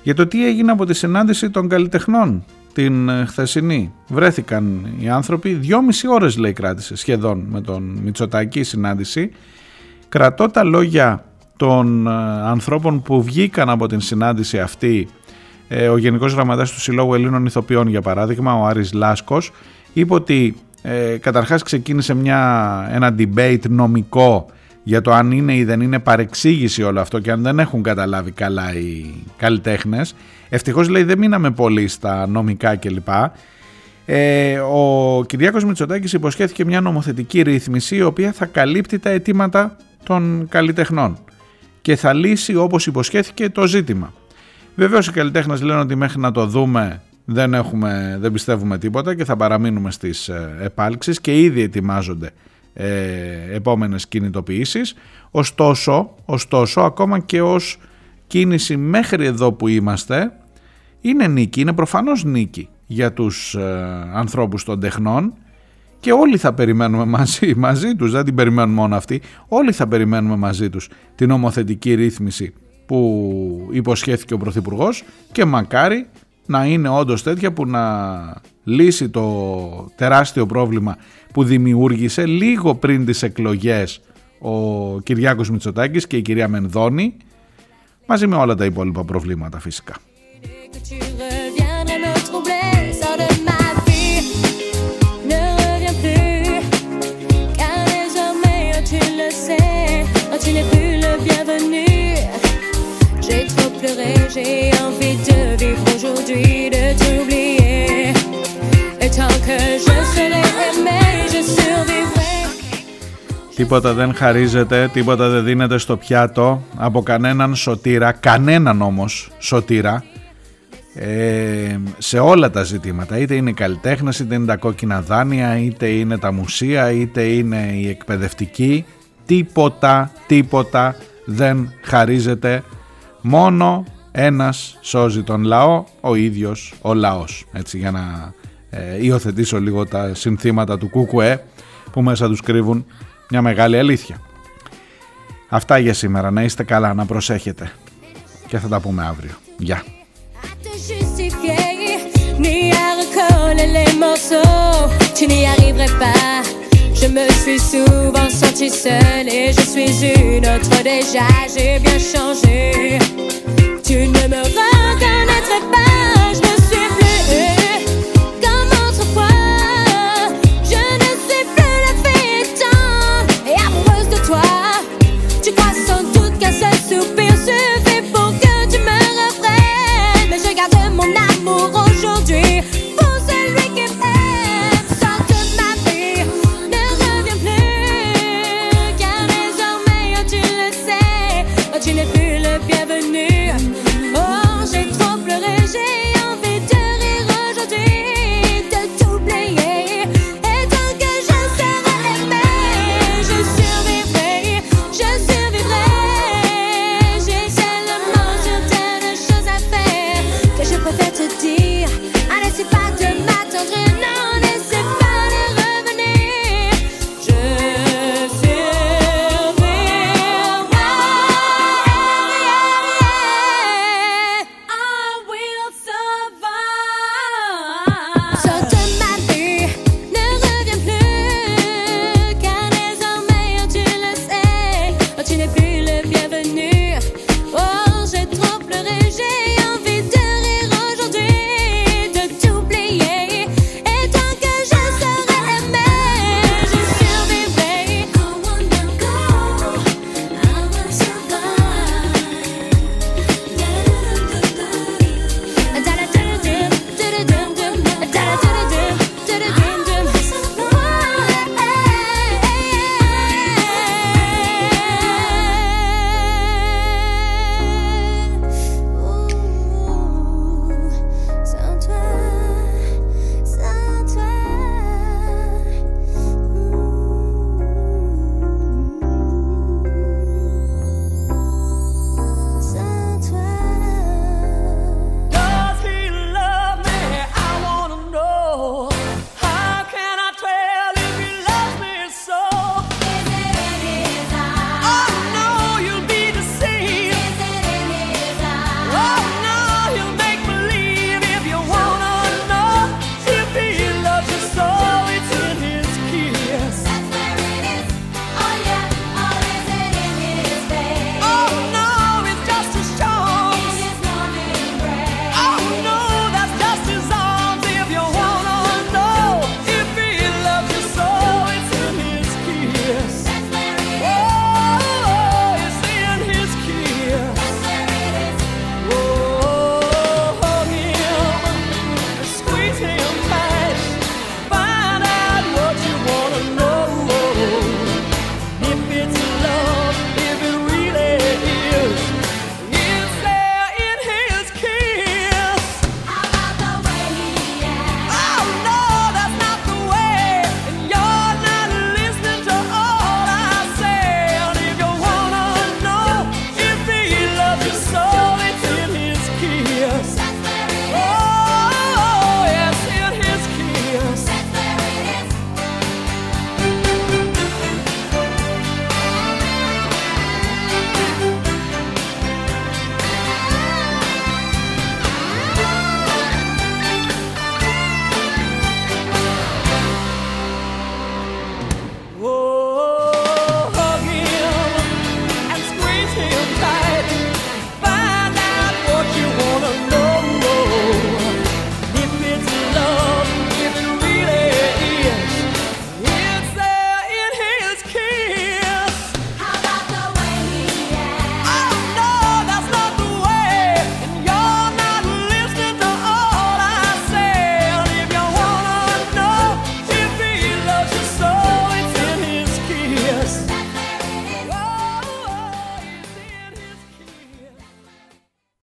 για το τι έγινε από τη συνάντηση των καλλιτεχνών την ε, χθεσινή. Βρέθηκαν οι άνθρωποι, δυόμιση ώρες λέει κράτησε σχεδόν με τον Μητσοτάκη η συνάντηση. Κρατώ τα λόγια των ε, ανθρώπων που βγήκαν από την συνάντηση αυτή ε, ο Γενικός Γραμματέας του Συλλόγου Ελλήνων Ηθοποιών για παράδειγμα, ο Άρης Λάσκος, είπε ότι ε, καταρχάς ξεκίνησε μια, ένα debate νομικό για το αν είναι ή δεν είναι παρεξήγηση όλο αυτό και αν δεν έχουν καταλάβει καλά οι καλλιτέχνες. Ευτυχώς λέει δεν μείναμε πολύ στα νομικά κλπ. Ε, ο Κυριάκος Μητσοτάκης υποσχέθηκε μια νομοθετική ρύθμιση η οποία θα καλύπτει τα αιτήματα των καλλιτεχνών και θα λύσει όπως υποσχέθηκε το ζήτημα. Βεβαίως οι καλλιτέχνες λένε ότι μέχρι να το δούμε δεν, έχουμε, δεν πιστεύουμε τίποτα και θα παραμείνουμε στις ε, επάλξεις και ήδη ετοιμάζονται ε, επόμενες κινητοποιήσεις. Ωστόσο, ωστόσο, ακόμα και ως κίνηση μέχρι εδώ που είμαστε, είναι νίκη, είναι προφανώς νίκη για τους ε, ανθρώπους των τεχνών και όλοι θα περιμένουμε μαζί, μαζί τους, δεν την περιμένουν μόνο αυτοί, όλοι θα περιμένουμε μαζί τους την νομοθετική ρύθμιση που υποσχέθηκε ο Πρωθυπουργός και μακάρι να είναι όντως τέτοια που να λύσει το τεράστιο πρόβλημα που δημιούργησε λίγο πριν τις εκλογές ο Κυριάκος Μητσοτάκης και η κυρία Μενδώνη μαζί με όλα τα υπόλοιπα προβλήματα φυσικά. Aujourd'hui, de t'oublier. Et tant que je serai aimé, je survivrai. Τίποτα δεν χαρίζεται, τίποτα δεν δίνεται στο πιάτο από κανέναν σωτήρα, κανέναν όμως σωτήρα ε, σε όλα τα ζητήματα είτε είναι οι καλλιτέχνες, είτε είναι τα κόκκινα δάνεια είτε είναι τα μουσεία, είτε είναι η εκπαιδευτική τίποτα, τίποτα δεν χαρίζεται μόνο ένας σώζει τον λαό, ο ίδιος ο λαός. Έτσι για να ε, υιοθετήσω λίγο τα συνθήματα του Κουκουέ που μέσα τους κρύβουν μια μεγάλη αλήθεια. Αυτά για σήμερα. Να είστε καλά, να προσέχετε. Και θα τα πούμε αύριο. Γεια. te justifier, ni à recoller les morceaux. Tu n'y arriverais pas. Je me suis souvent senti seule et je suis une autre déjà. J'ai bien changé. Tu ne me